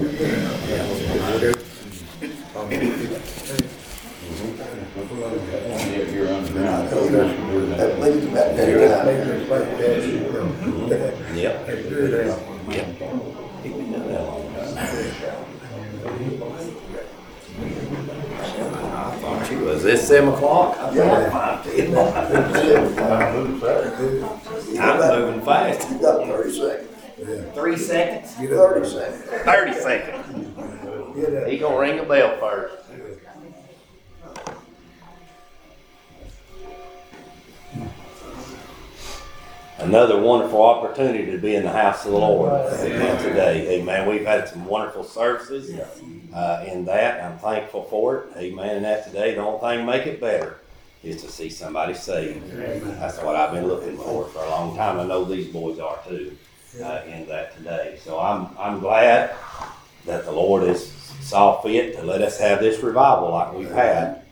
You're under. That leaves that time. Yep. Yep. He been doing that a long time. I thought she was, this seven o'clock? I thought five ten. I'm moving fast. You got thirty seconds, Three seconds? thirty seconds. Thirty seconds. He gonna ring a bell first. Another wonderful opportunity to be in the house of the Lord Amen, today. Amen. We've had some wonderful services uh, in that. I'm thankful for it. Amen. And that today, the only thing make it better is to see somebody saved. That's what I've been looking for for a long time. I know these boys are too uh, in that today. So I'm I'm glad that the Lord has saw fit to let us have this revival like we've had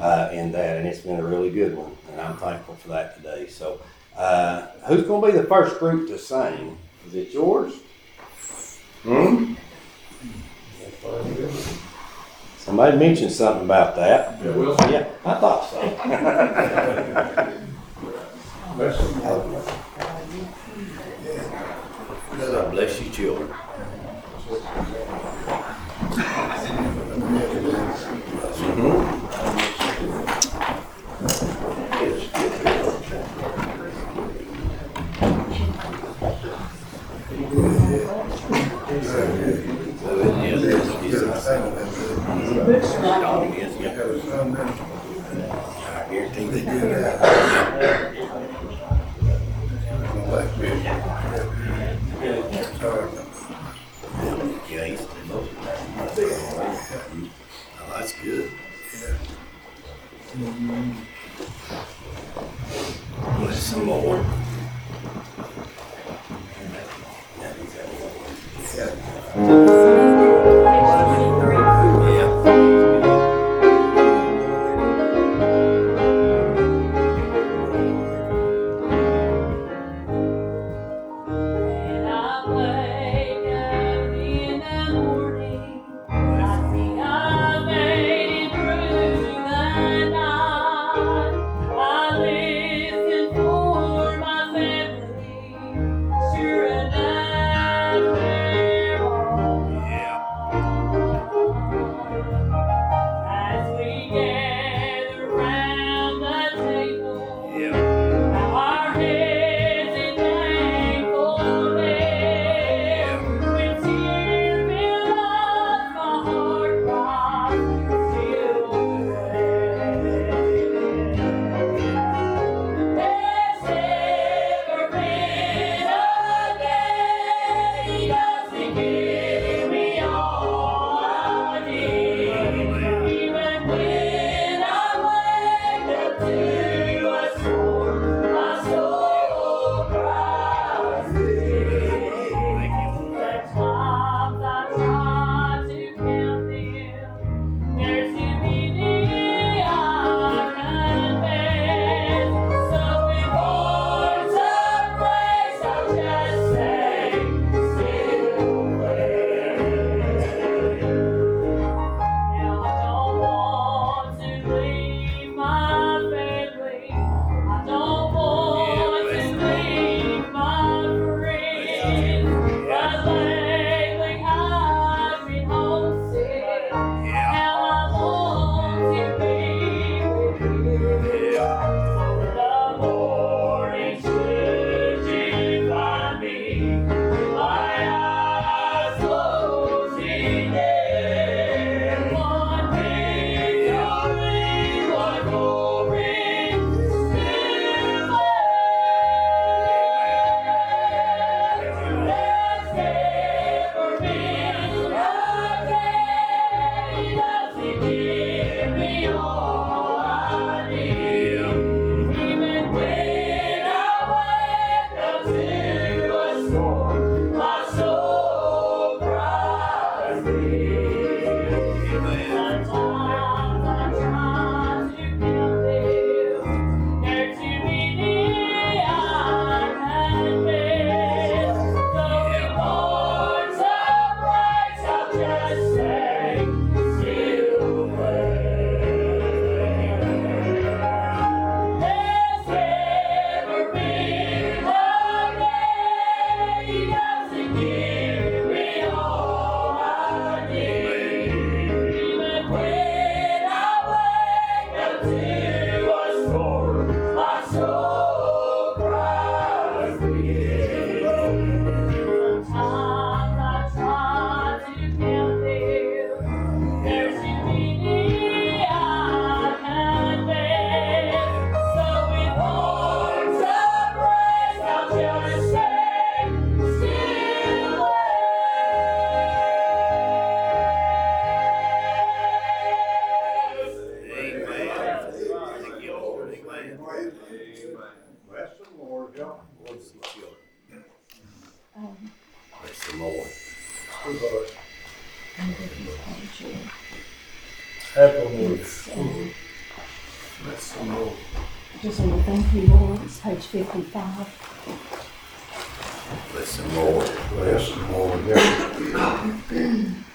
uh, in that, and it's been a really good one, and I'm thankful for that today. So, uh, who's going to be the first group to sing? Is it yours? Hmm. Somebody mentioned something about that. Yeah, Will. Yeah, I thought so. God bless you, children. I guarantee they do. Yeah, Bless the Lord. Just want to thank you, Lord. It's page 55. Listen, more. Listen, Lord. Yeah.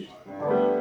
Música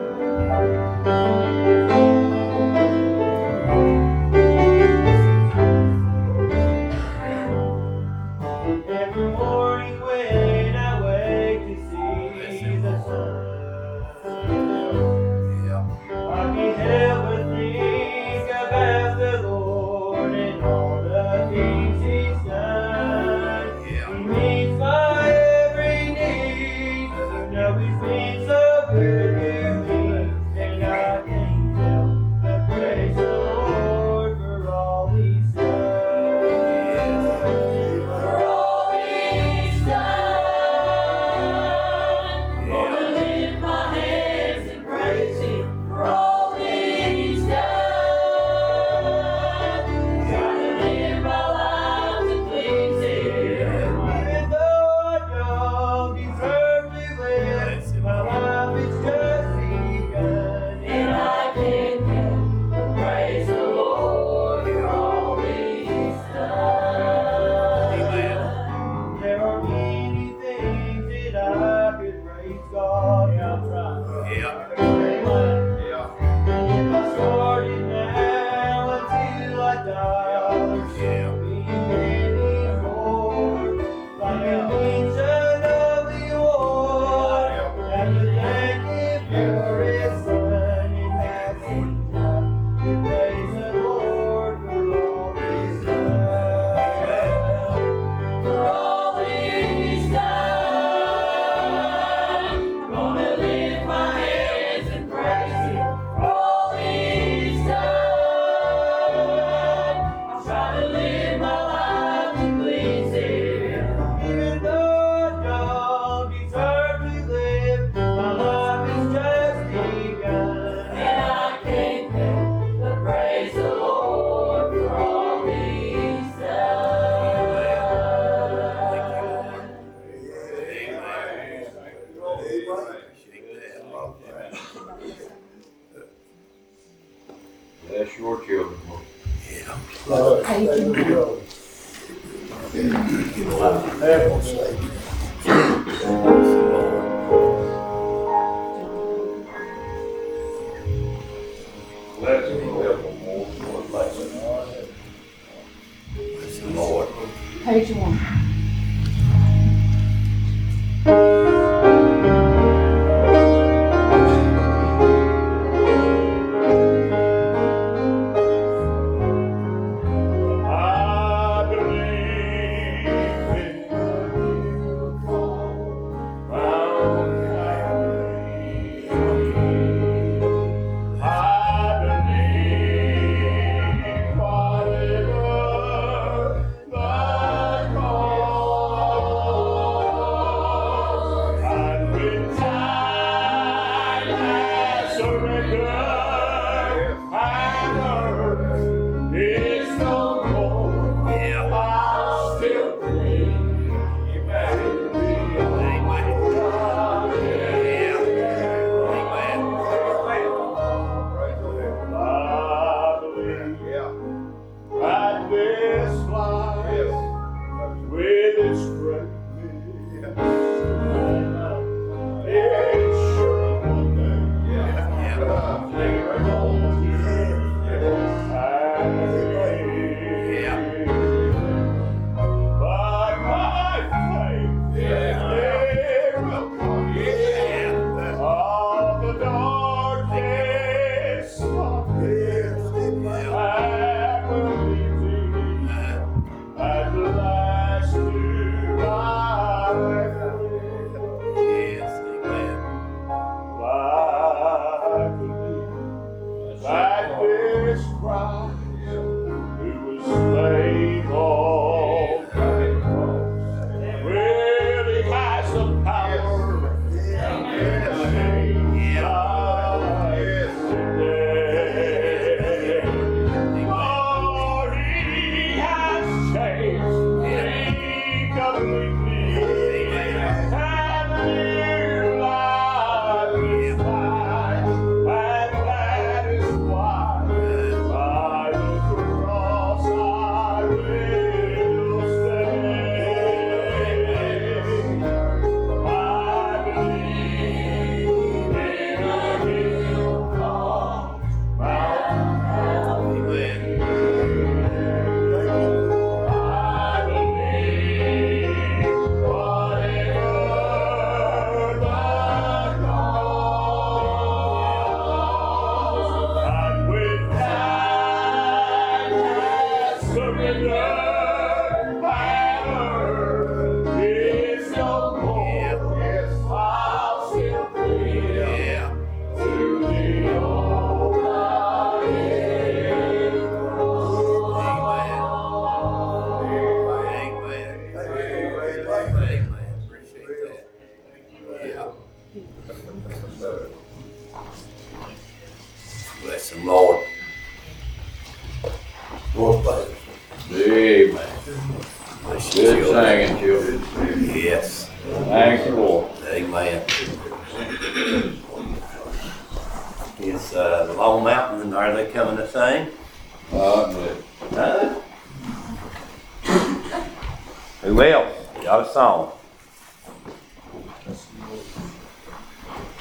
Who else? Got a song?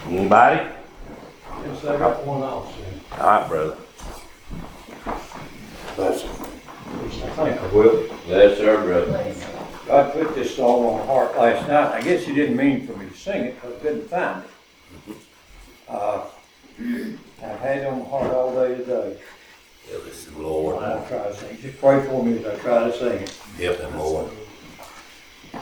Anybody? Yes, I got one else. All right, brother. Bless him. think I will. Yes, sir, brother. God put this song on my heart last night. I guess He didn't mean for me to sing it because I couldn't find it. Uh, I've had it on my heart all day today. Yeah, this is I'm gonna try to sing. it. Just pray for me as I try to sing it. Help him, Lord.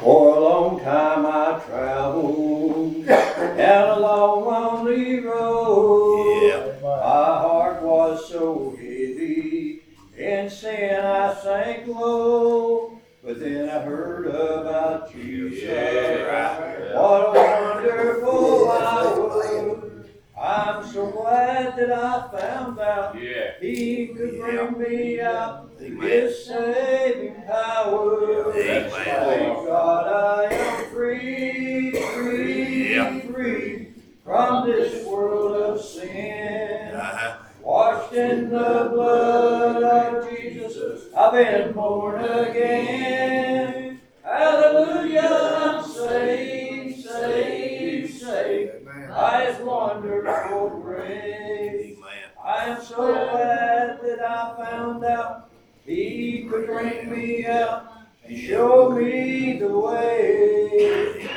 For a long time I traveled down a long lonely road. Yeah. My heart was so heavy, in sin I sank low. But then I heard about Jesus. Yeah. What a wonderful hour. I'm so glad that I found out Yeah. He could bring me out Amen. His saving power. Amen. Thank God I am free, free, Yeah. free from this world of sin. Uh-huh. Washed in the blood of Jesus, I've been born again. Hallelujah, I'm saved, saved, saved by His wonderful grace. I am so glad that I found out He could bring me out and show me the way.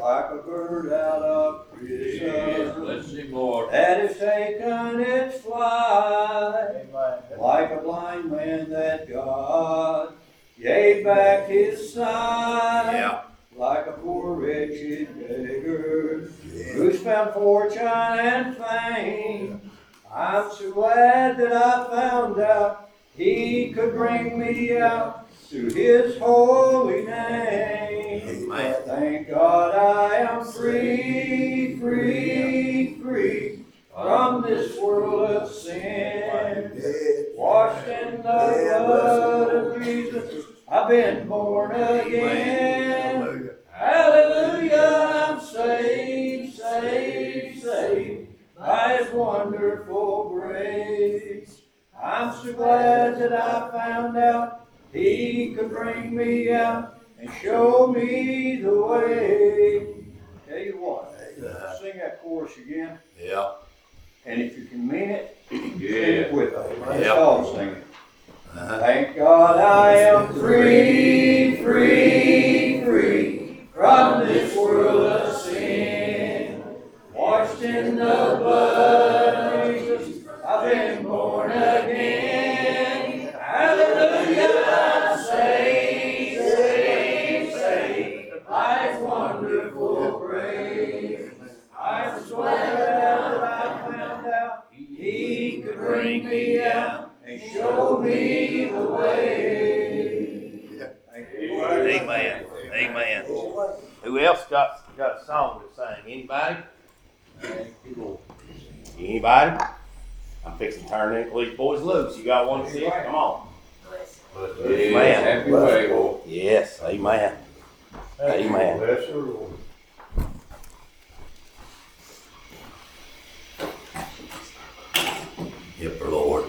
Like a bird out of prison bless him, Lord. that has taken its flight. Like a blind man that God gave back his sight. Yeah. Like a poor wretched beggar who's found fortune and fame. I'm so glad that I found out he could bring me out to his holy name. Amen. Thank God I am free, free, free from this world of sin. Washed in the blood of Jesus, I've been born again. Hallelujah, I'm saved, saved, saved by His wonderful grace. I'm so glad that I found out He could bring me out and show me the way. Tell you what, sing that chorus again, Yeah. and if you can mean it, sing Yeah. it with us. Let's Yeah. all sing it. Uh-huh. Thank God I am free, free, free from this world of sin. Washed in the blood I've been born again. Hallelujah, saved, saved by His wonderful so glad that I found out He could bring me out and show me the way. Amen. Amen. Who else got got a song to sing? Anybody? Anybody? I'm fixing to turn these boys loose. You got one to see? Come on. Yeah, Man. happy way, Lord. Yes. Amen. Amen. Bless the Lord. Yep, Lord.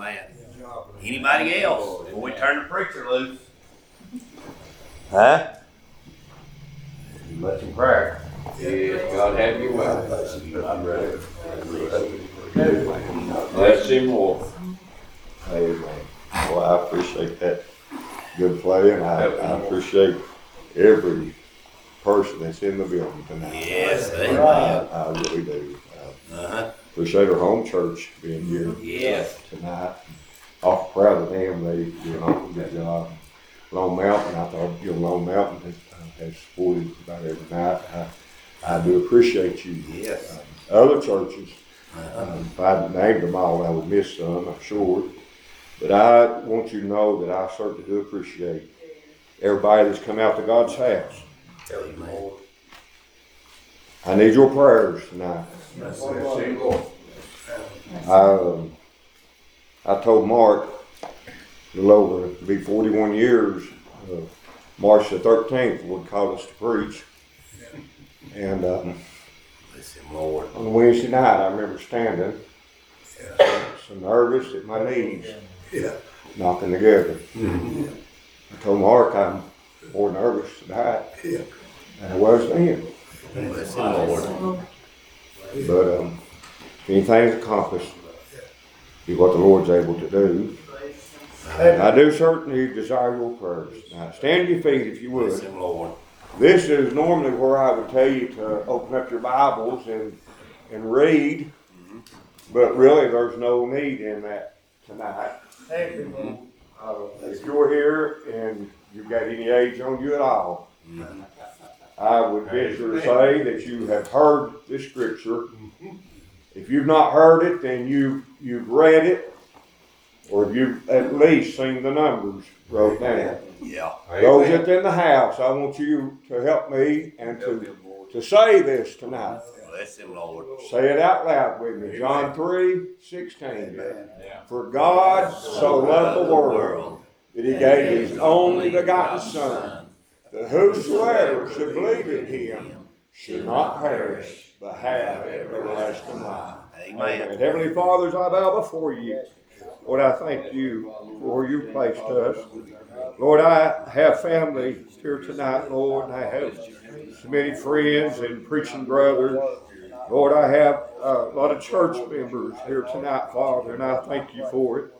Amen. Anybody else before we turn the preacher loose? Huh? Much in prayer. Yes, God have your way. I'm ready. Bless him more. Amen. Well, I appreciate that good play, and I, I appreciate every person that's in the building tonight. Yes, I, amen. I really do. Uh, Uh-huh. Appreciate our home church being here Yes. tonight. Awful proud of them. They do an awful good job. Long Mountain, I thought, you know, Long Mountain has, uh, has supported about every night. I, I do appreciate you. Yes. Uh, Other churches, Uh-huh. um, If I named them all, I would miss some, I'm sure. But I want you to know that I certainly do appreciate everybody that's come out to God's house. Amen. I need your prayers tonight. Bless him more. I, um, I told Mark a little over, it'll be forty-one years, uh, March the thirteenth would call us to preach. And, um, Bless him, Lord. on Wednesday night, I remember standing, so nervous at my knees, knocking together. I told Mark I'm more nervous tonight than I was then. Bless him, Lord. But um, anything's accomplished, Is what the Lord's able to do. And I do certainly desire your prayers. Now, stand to your feet if you Bless would. him, Lord. This is normally where I would tell you to open up your Bibles and, and read, but really there's no need in that tonight. Uh, if you're here and you've got any age on you at all, I would venture to say that you have heard this scripture. If you've not heard it, then you, you've read it, or you've at least seen the numbers wrote down. Yeah. Those that's in the house, I want you to help me and to, to say this tonight. Bless him, Lord. Say it out loud with me. John three sixteen. For God so loved the world that he gave his only begotten Son, that whosoever should believe in him should not perish, but have everlasting life. Amen. And Heavenly Father, as I bow before you, Lord, I thank you for you placed us. Lord, I have family here tonight, Lord, and I have so many friends and preaching brothers. Lord, I have a lot of church members here tonight, Father, and I thank you for it.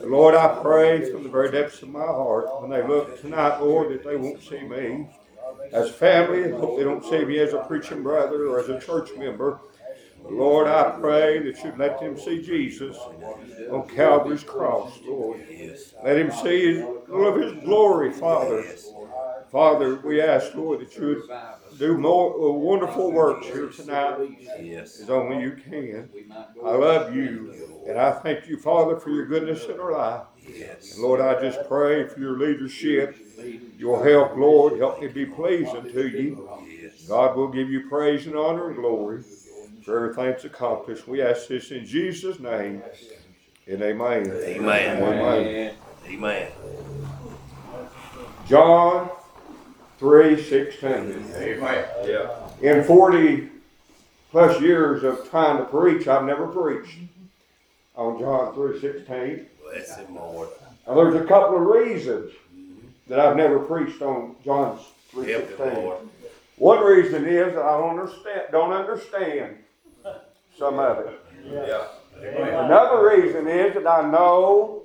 Lord, I pray from the very depths of my heart when they look tonight, Lord, that they won't see me as family. Hope they don't see me as a preaching brother or as a church member. Lord, I pray that you'd let them see Jesus on Calvary's cross, Lord. Let him see all of his glory, Father. Father, we ask, Lord, that you would do more uh, wonderful works here tonight as only you can. I love you, and I thank you, Father, for your goodness in our life. And Lord, I just pray for your leadership, your help, Lord. Help me be pleasing to you. God will give you praise and honor and glory for everything that's accomplished. We ask this in Jesus' name. And amen. Amen. Amen. Amen. John three sixteen. Amen. Yeah. In forty plus years of trying to preach, I've never preached on John three sixteen. Bless him, Lord. Now there's a couple of reasons that I've never preached on John three Help him, sixteen. Lord. One reason is that I don't understand don't understand some of it. Yeah. Another reason is that I know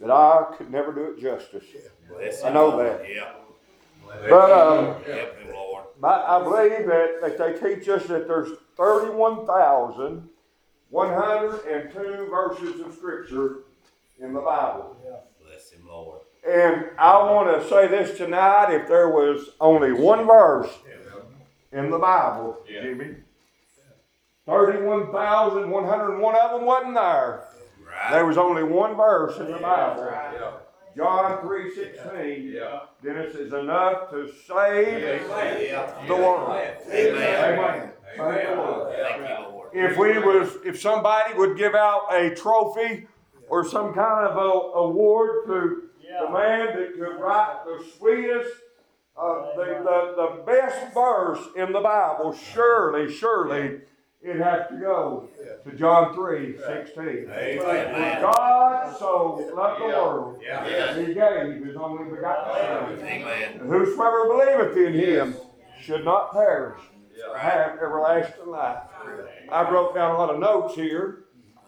that I could never do it justice. Bless I him, know Lord. that. Yeah. But um, Help him, Lord. But I believe that, that they teach us that there's 31,102 verses of Scripture in the Bible. Bless him, Lord. And I want to say this tonight if there was only one verse in the Bible, Yeah. Jimmy, 31,101 of them wasn't there. Right. There was only one verse in the Bible. Yeah. John 3.16. Yeah. Then it says enough to save the world. Amen. Amen. Thank the Lord. Thank you, if we was if somebody would give out a trophy or some kind of a award to the man that could write the sweetest uh, the, the, the best verse in the Bible, surely, surely it has to go to John 3 16. Amen. God so loved the world, Yeah. he gave his only begotten Son. Whosoever believeth in him should not perish, but have everlasting life. I wrote down a lot of notes here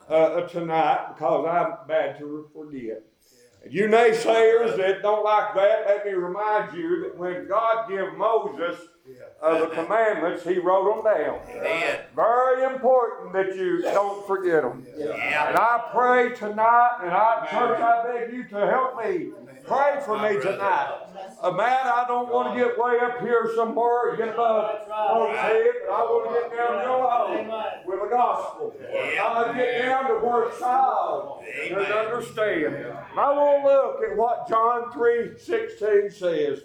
uh, tonight because I'm bad to forget. You naysayers that don't like that, let me remind you that when God gave Moses uh, the commandments, he wrote them down. Amen. Very important that you don't forget them. Yeah. And I pray tonight, and I, church, I beg you to help me. Pray for me tonight. Uh, Matt, I don't want to get way up here somewhere, get above folks' head, but I want to get down your level with the gospel. I want to get down to where a child can understand. And I want to look at what John 3 16 says.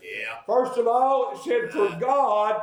First of all, it said, For God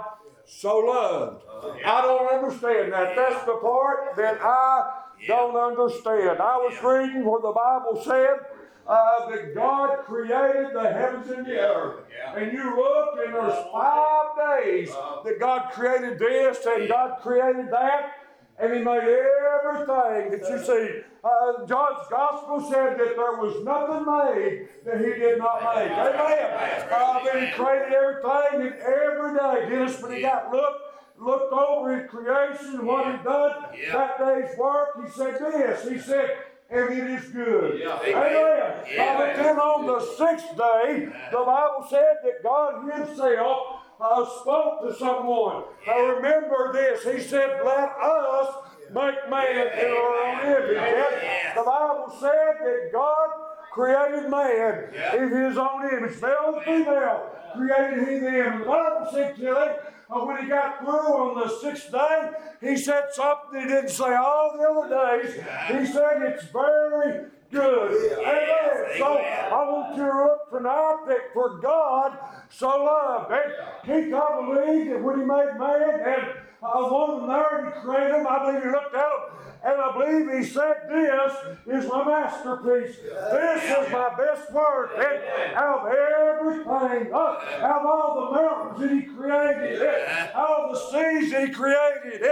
so loved. I don't understand that. That's the part that I don't understand. I was reading where the Bible said uh, that God created the heavens and the earth. And you look, and there's five days that God created this and God created that. And he made everything that you see. Uh, John's gospel said that there was nothing made that he did not make. Amen. Uh, that he created everything and every day. Dennis, when he got looked, looked over his creation and what he done, Yeah. that day's work, he said this. He said, and it is good. Yeah. Amen. Yeah. Uh, But then on the sixth day, the Bible said that God Himself uh, spoke to someone. Now remember this. He said, Let us make man in our own image. Yeah. The Bible said that God created man in his own image. Male and female created he them. The Bible said, Tilly, uh, when he got through on the sixth day, he said something he didn't say all the other days. He said, It's very good. Amen. So I want you to look tonight that for God so loved. And he can't believe that when he made man and uh, a woman there and created them, I believe he looked at them and I believe he said, This is my masterpiece. This is my best work. And out of everything, uh, out of all the mountains that he created, uh, out of the seas that he created,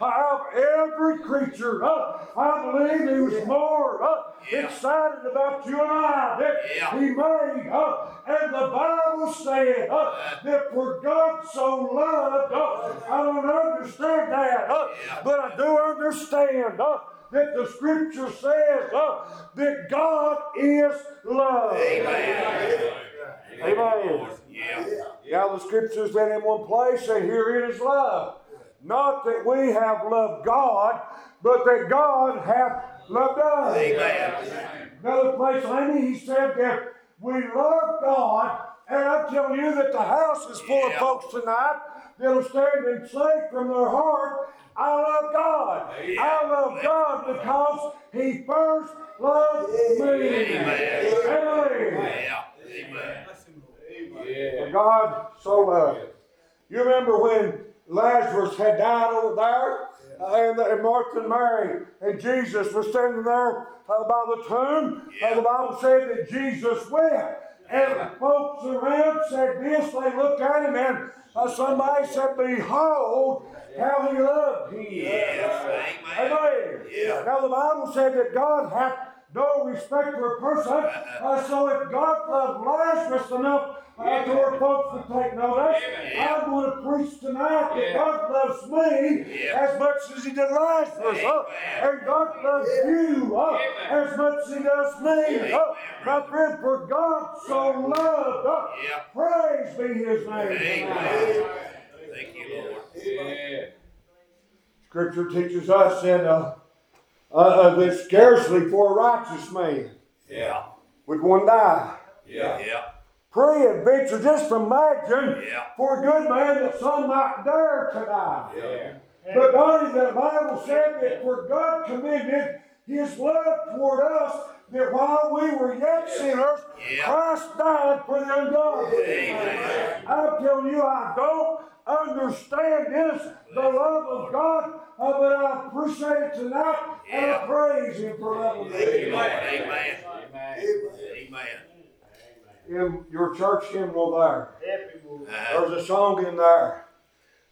uh, out of every creature, I believe he was more excited about you and I that he made. And the Bible said that for God so loved, I don't understand that, but I do understand uh, that the scripture says uh, that God is love. Amen. Amen. Yeah. Now the scriptures then in one place say, Herein it is love. Not that we have loved God, but that God hath loved us. Amen. Another place, Amy, he said that we love God, and I'm telling you that the house is full of folks tonight that'll stand and say from their heart, I love God. I love God because He first loved me. Amen. Amen. Amen. God so loved. You remember when Lazarus had died over there? Uh, and, and Martha and Mary and Jesus were standing there uh, by the tomb. Uh, the Bible said that Jesus wept. And folks around said this, they looked at him and uh, somebody said, Behold how he loved him. Yes. Amen. Amen. Yeah. Now the Bible said that God hath no respect for a person. Uh, so if God loved Lazarus enough uh, to where folks would take notice, I'm going to preach tonight that God loves me as much as He did Lazarus. Uh, and God loves you uh, as much as He does me. Uh, my friend, for God so loved, uh, Yeah. praise be His name. Amen. Thank you, Lord. Scripture teaches us that, uh, uh, uh, that scarcely for a righteous man Yeah. would one die. Yeah. Yeah. Pray and venture, just imagine Yeah. for a good man that some might dare to die. Yeah. But Donnie, the Bible said that for God commended his love toward us, that while we were yet sinners, Yeah. Christ died for the ungodly. Amen. I'm telling you, I don't understand this, the love of God, uh, but I appreciate it tonight, and I praise Him for loving Thank you, me. Lord. Amen. Amen. In your church hymnal there, there's a song in there.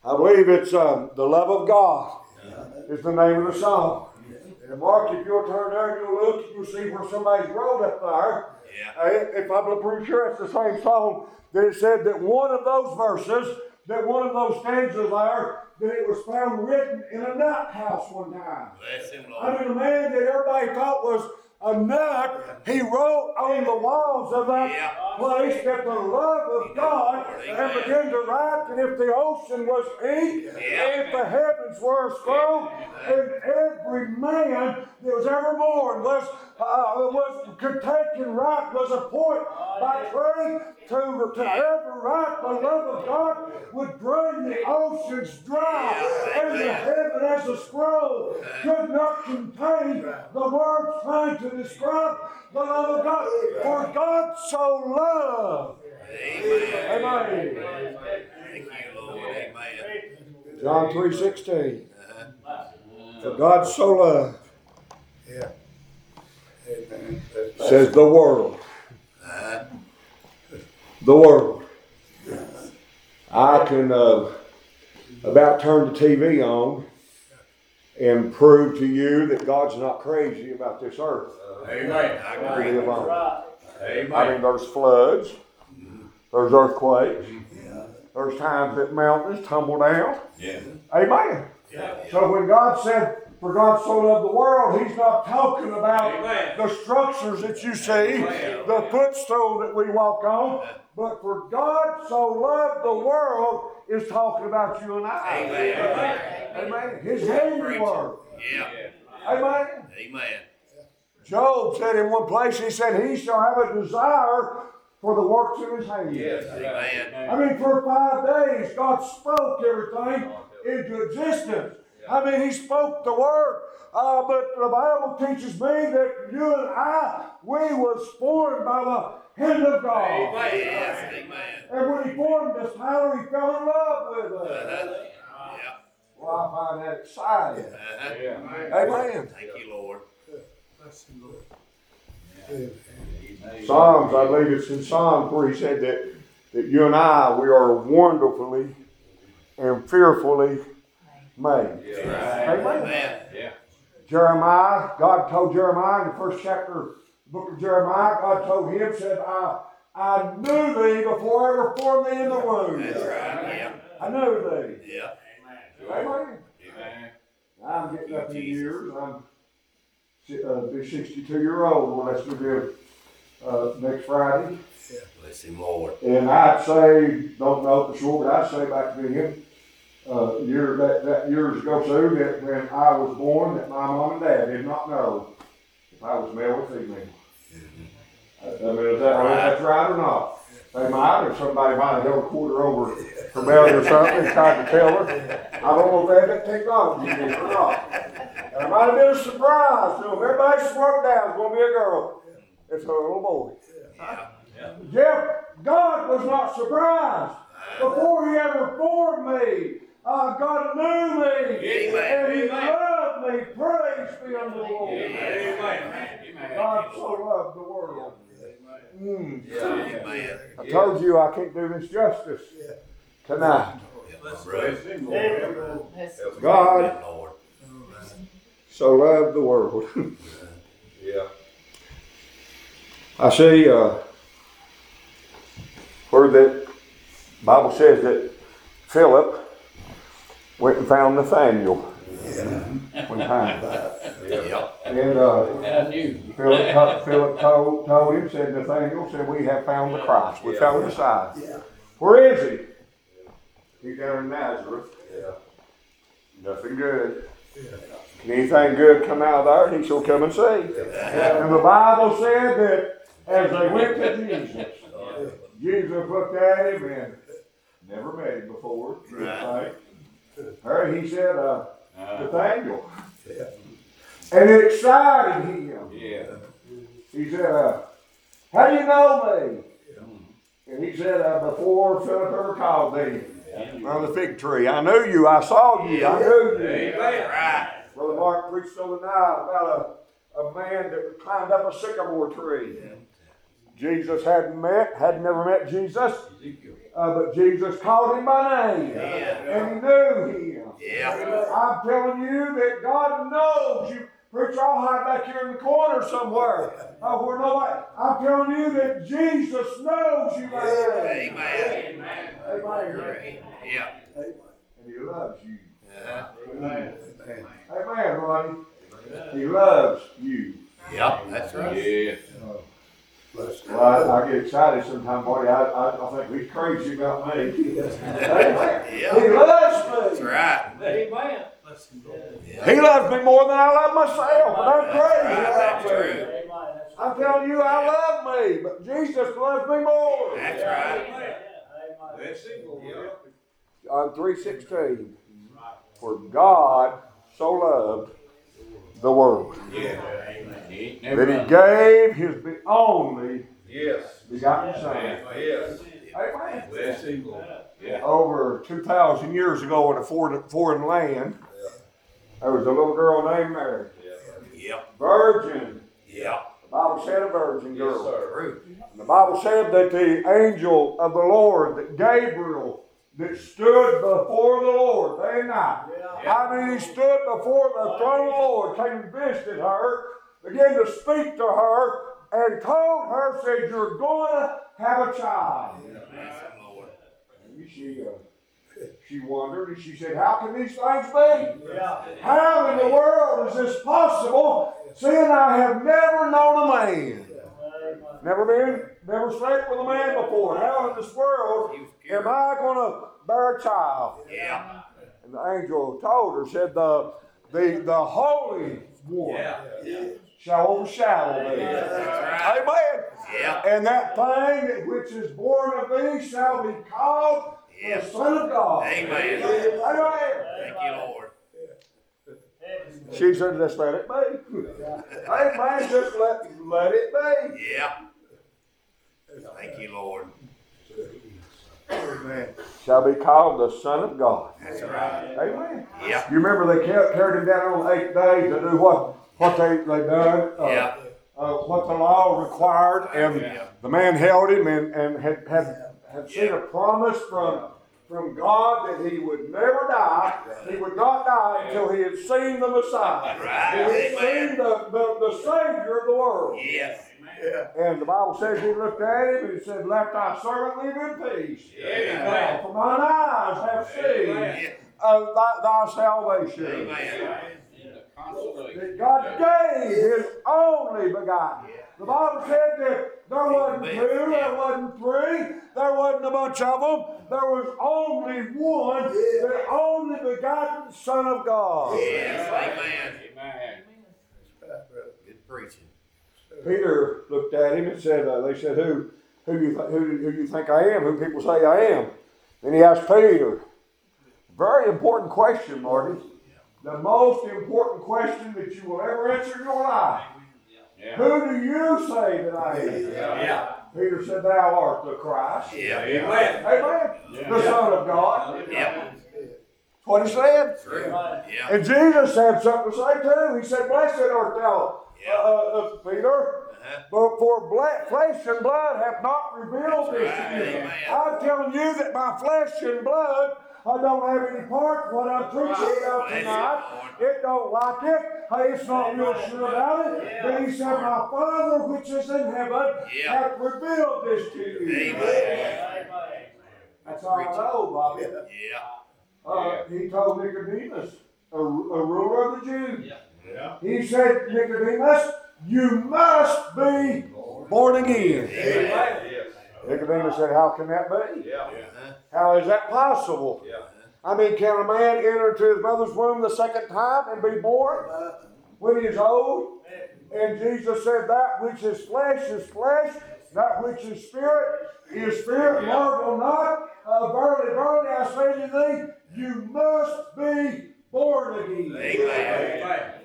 I believe it's um, the love of God. is the name of the song. And Mark, if you'll turn there and you'll look, you'll see where somebody's wrote up there. Yeah. If I'm pretty sure it's the same song, that it said that one of those verses, that one of those stanzas there, that it was found written in a nut house one time. Bless him, I mean, a man that everybody thought was a nut, he wrote on the walls of that Yeah. place that the love of God and began to write that if the ocean was ink, Yeah. if the heavens were a scroll, and every man that was ever born was uh, was could take and write was a point by trade to, to ever write the love of God would bring the oceans dry and the heaven as a scroll could not contain the words trying to describe the love of God. For God so loved. Amen. Amen. Thank you, Lord. Amen. John three sixteen. For God so loved. Says the world. The world. I can uh, about turn the TV on and prove to you that God's not crazy about this earth. Amen. I agree. on. I mean, there's floods, there's earthquakes, there's times that mountains tumble down. Yeah. Amen. So when God said, for God so loved the world, He's not talking about Amen. the structures that you see, the footstool that we walk on, but for God so loved the world is talking about you and I. Amen. Amen. His handiwork. Yeah. Amen. Amen. Job said in one place, he said, He shall have a desire for the works of his hands. Yes, Amen. I mean, for five days, God spoke everything into existence. I mean, He spoke the word. Uh, but the Bible teaches me that you and I, we was formed by the hand of God. Yes. Amen. And when He formed us, Tyler, He fell in love with us. Uh-huh. Yeah. Well, I find that exciting. Uh-huh. Amen. Thank you, Lord. Bless you, Lord. Psalms, I believe it's in Psalms where he said that, that you and I, we are wonderfully and fearfully made. Amen. Amen. Jeremiah, God told Jeremiah in the first chapter, book of Jeremiah, God told him, said, I, I knew thee before I ever formed thee in the womb. That's right. Yeah. I knew thee. Yeah. Amen. amen. I'm getting up in years. I'm uh, be 62 year old. That's going to be uh, next Friday. Yeah, Bless him, Lord. And I'd say, don't know for sure, but I'd say back then, uh, year, that, that years ago, too, that when I was born, that my mom and dad did not know if I was male or female. I, I mean, is that, if that's right or not? They might, or somebody might have held a quarter over her belly or something and tried to tell her. I don't know if they had that technology then or not. And it might have been a surprise to them. Everybody smart down, it's gonna be a girl. It's a little boy. Yeah. Jeff, God was not surprised before He ever formed me. Uh, God knew me and He loved me. Praise be unto the Lord. God so loved the world. Mm. Amen. I told you I can't do this justice tonight. God so loved the world. Yeah. I see uh, where the Bible says that Philip went and found Nathaniel one time. Yeah. And uh, I knew. Philip, to- Philip told, told him, said Nathaniel, said, we have found the Christ. We found the Messiah. Where is he? He's down in Nazareth. Yeah. Nothing good. Can anything good come out of there? He shall come and see. And the Bible said that as they went to Jesus, Jesus looked at him and never met him before. Right. Or he said, uh, Nathaniel. And it excited him. Yeah. He said, uh, How do you know me? And he said, uh, Before Philip ever called thee on the fig tree. I knew you. I saw you. I knew you. Right. Brother Mark preached on the night about a, a man that climbed up a sycamore tree. Jesus hadn't met, had never met Jesus. Uh, but Jesus called him by name. Yeah. And he knew him. Yeah. I'm telling you that God knows you. Preacher, I'll hide back here in the corner somewhere. Uh, where nobody. I'm telling you that Jesus knows you by name. Amen. Amen. Yeah. And he loves you. Uh-huh. Amen, Ronnie. He loves you. Yep, that's right. Well, I, I get excited sometimes, buddy. I, I, I think he's crazy about me. Amen. He Yeah. loves That's me. right. Amen. He loves me more than I love myself. And I'm That's crazy right. about That's me. true. I'm telling you, I love me, but Jesus loves me more. That's right. John three sixteen. For God so loved the world that He gave His be- only Yes. begotten Son. Yes. Amen. Bless Over two thousand years ago in a foreign, foreign land, there was a little girl named Mary, Yep. virgin. Yep. The Bible said a virgin Yes, girl. sir. The Bible said that the angel of the Lord, that Gabriel, that stood before the Lord that night, I mean, he stood before the throne of the Lord, came and visited her, began to speak to her, and told her, said, You're going to have a child. Bless him, And she, uh, she wondered, and she said, How can these things be? How in the world is this possible, seeing I have never known a man? Never been, never slept with a man before. How in this world He was am. I going to bear a child? Yeah. And the angel told her, said, The, the, the Holy One Yeah. shall overshadow thee. Right. Amen. Yeah. And that thing which is born of thee shall be called the Son of God. Amen. Amen. Thank you, Lord. She said, just let it be. Amen. Just let, let it be. Yeah. Thank you, Lord. Shall be called the Son of God. That's right. Amen. Yeah. You remember they kept, carried him down on eight days to do what, what they, they done? Uh, Yeah. Uh, what the law required. And Yeah. the man held him and, and had, had, had seen a promise from, from God that he would never die. He would not die until he had seen the Messiah. Right. He had Amen. seen the, the, the Savior of the world. Yes. And the Bible says he looked at him and he said, Let thy servant live in peace. Amen. For mine eyes have seen Yeah. uh, thy, thy salvation. Amen. That God gave his only begotten. The Bible said that there wasn't two, there wasn't three, there wasn't a bunch of them. There was only one, the only begotten Son of God. Yes. Amen. Good preaching. Peter looked at him and said, uh, "They said, who, who you, th- who, who you think I am? Who people say I am?" Then he asked Peter, very important question, Marty. The most important question that you will ever answer in your life. Who do you say that I am? Yeah. Peter said, "Thou art the Christ." Yeah. Amen. The Son of God. Yep. That's what he said. True. Yeah. And Jesus had something to say too. He said, "Blessed art thou, Yeah. uh, uh, Peter." Uh-huh. But for ble- flesh and blood have not revealed this to you. amen. I'm telling you that my flesh and blood, I don't have any part in what I'm preaching about Bless tonight. It don't like it. Hey, it's not real sure about it. But he said, My Father which is in heaven Yeah. hath revealed this to you. Amen. That's all I know, Bobby. Yeah. Uh, he told Nicodemus, a, a ruler of the Jews. Yeah. He said, Nicodemus, you must be born again. Amen. Nicodemus said, How can that be? Yeah. How is that possible? Yeah. I mean, can a man enter into his mother's womb the second time and be born when he is old? And Jesus said, That which is flesh is flesh, that which is spirit is spirit. Marvel not. Uh, verily, verily, I say to thee, you must be born again. Amen. What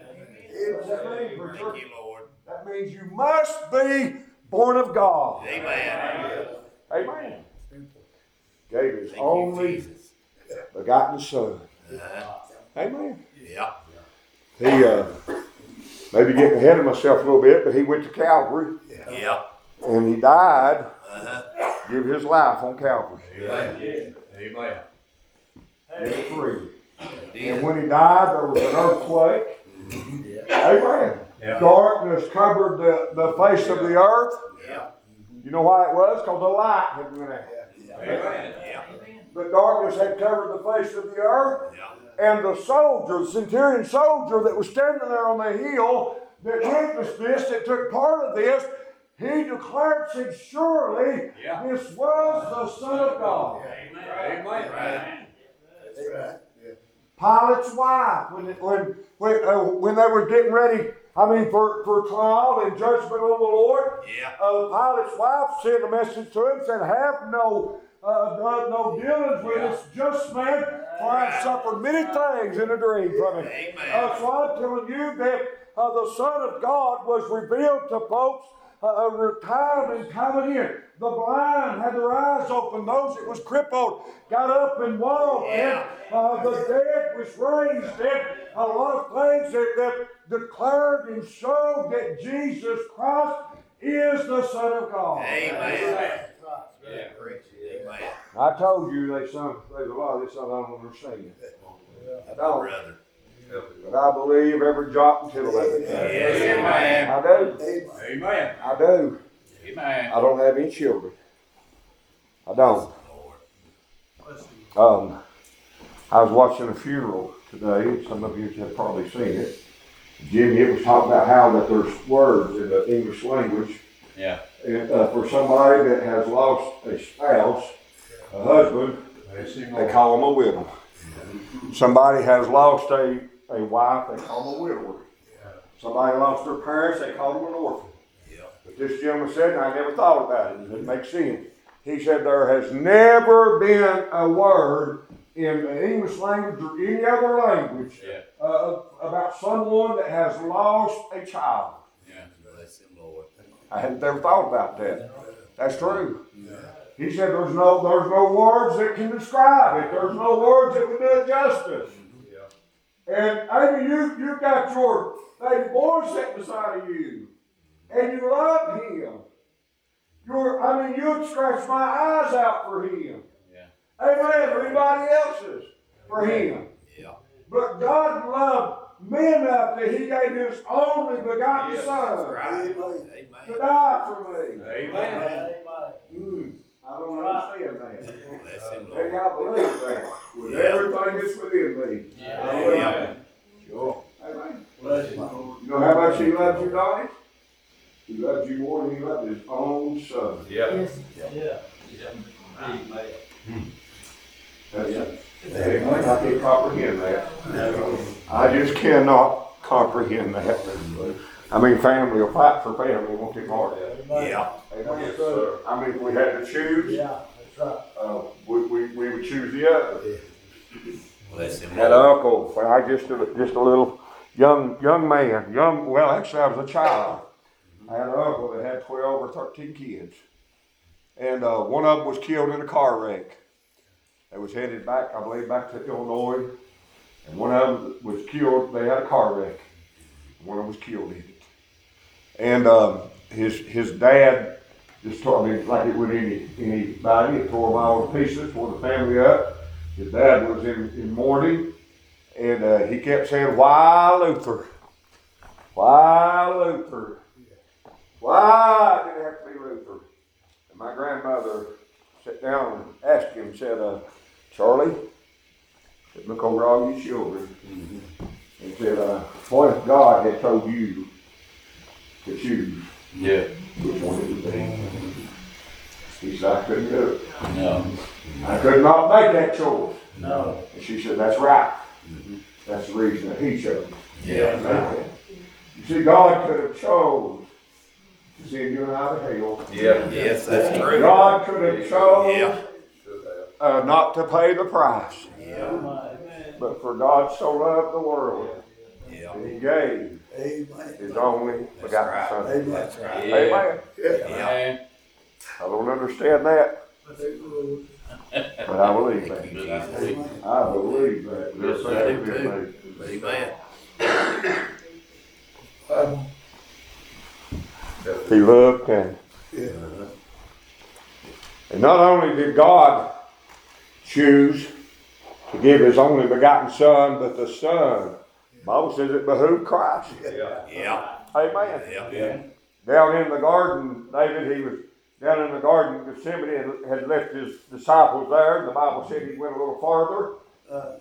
does that? Thank you, Lord. That means you must be born of God. Amen. Amen. Gave his Thank you, only Jesus. begotten Son. Uh-huh. Amen. Yeah. He uh, maybe getting ahead of myself a little bit, but he went to Calvary Yeah. and he died Uh-huh. give his life on Calvary. Amen. Amen. Get free. And when he died, there was an earthquake. Amen. Yeah. Darkness covered the, the face of the earth. Yeah. You know why it was? Because the light had went out. Amen. The darkness had covered the face of the earth. Yeah. And the soldier, the centurion soldier that was standing there on the hill that witnessed this, that took part of this, he declared, said, Surely Yeah. this was the Son of God. Amen. Pilate's wife, when, when, when, uh, when they were getting ready, I mean, for, for trial and judgment on the Lord, Yeah. uh, Pilate's wife sent a message to him, said, Have no, uh, no, no dealings with this just man, for I have suffered many things in a dream from him. Amen. Uh, so I'm telling you that uh, the Son of God was revealed to folks uh, uh, time and time again. The blind had their eyes open. Those that was crippled got up and walked. Yeah. And uh, the dead was raised. And a lot of things that, that declared and showed that Jesus Christ is the Son of God. Amen. Yeah. Amen. I told you they some, there's a lot of this I don't understand. I don't. But I believe every tittle of it. Yes, amen. I do. Amen. I do. Amen. I don't have any children. I don't. Um, I was watching a funeral today. Some of you have probably seen it. Jimmy, it was talking about how that there's words in the English language. Yeah. And, uh, for somebody that has lost a spouse, a husband, they call them a widow. Somebody has lost a, a wife, they call them a widower. Somebody lost their parents, they call them an orphan. Yeah. But this gentleman said, and I never thought about it, it makes sense. He said there has never been a word in the English language or any other language Yeah. uh, about someone that has lost a child. Yeah. Bless him, Lord. I hadn't ever thought about that. That's true. He said there's no there's no words that can describe it. There's no words that would do it justice. And maybe you you got your baby boy sitting beside of you, and you love him. You're I mean you'd scratch my eyes out for him. Yeah. Amen. Or anybody else's for him. Yeah. But God loved men enough that He gave His only begotten Yes, Son Right. to Amen. die for me. Amen. Mm, I don't understand that. Bless him, Hey, Lord. I believe that with Yeah. everything that's within me. Yeah. Sure. Amen. Bless You You know how much He loves you, Donnie? He loves you more than He loved His own Son. Yeah. Yeah. Yeah. That's it. Amen. I can't comprehend that. I just cannot comprehend that. I mean, family will fight for family, won't they, Mark? Yeah. Amen. I mean, if we had to choose, uh, we, we, we would choose the other. Bless him, Had an Lord. uncle, when I just a, just a little young young man, young well actually I was a child. I had an uncle that had twelve or thirteen kids, and uh, one of them was killed in a car wreck. They was headed back, I believe, back to Illinois, and one of them was killed. They had a car wreck. One of them was killed in it, and um, his his dad just tore me like it would any anybody. It tore him all to pieces, tore the family up. His dad was in, in mourning, and uh, he kept saying, Why Luther? Why Luther? Why did it have to be Luther? And my grandmother sat down and asked him, said, uh, Charlie, said, look over all your children. And said, uh, what if God had told you to choose Yeah. One it? He said, I couldn't do it. No. I could not make that choice. No. And she said, That's right. That's the reason that he chose. Yeah. You see, God could have chose to send you and I to hell. Yeah. Yes, that's true. God could have chose Yeah. uh, not to pay the price. Yeah. But for God so loved the world Yeah. that he gave his only begotten right. son. That's right. Yeah. Amen. Yeah. Amen. I don't understand that, but I believe that. Jesus. I believe that. Yes, I There's do faith in. Amen. He looked and And not only did God choose to give his only begotten son, but the son, Bible says it behooved Christ. Yeah. Yeah. Amen. Yeah. yeah. Down in the garden, David, he was down in the garden of Gethsemane and had left his disciples there. And the Bible said he went a little farther. Uh-huh.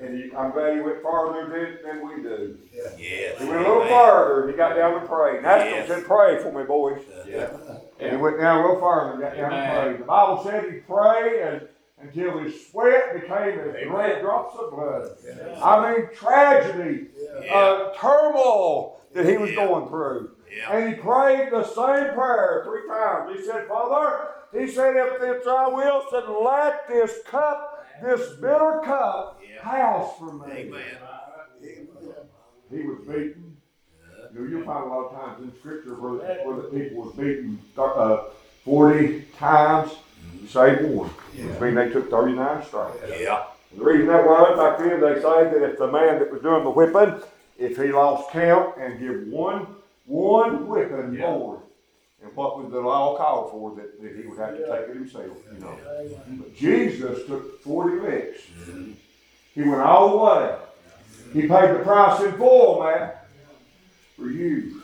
And he, I'm glad he went farther than, than we do. Yes. He went a little farther and he got down to pray. And that's Yes. what said, pray for me, boys. Yeah. And he went down a little farther and got down to pray. The Bible said he prayed and, until his sweat became as great drops of blood. I mean, tragedy, uh, turmoil that he was Yeah. going through. Yeah. And he prayed the same prayer three times. He said, Father, he said, if it's thy will, said, let this cup, this bitter cup, pass from me. Amen. He was beaten. You know, you'll find a lot of times in scripture where, where the people was beaten uh, 40 times, save one. Which means they took 39 stripes. Yeah. The reason that was, back then, they say that if the man that was doing the whipping, if he lost count and give one, one whipping Yeah. more, and what was the law called for, that, that he would have to take it himself, you know. But Jesus took forty licks. Mm-hmm. He went all the way. He paid the price in full, man, for you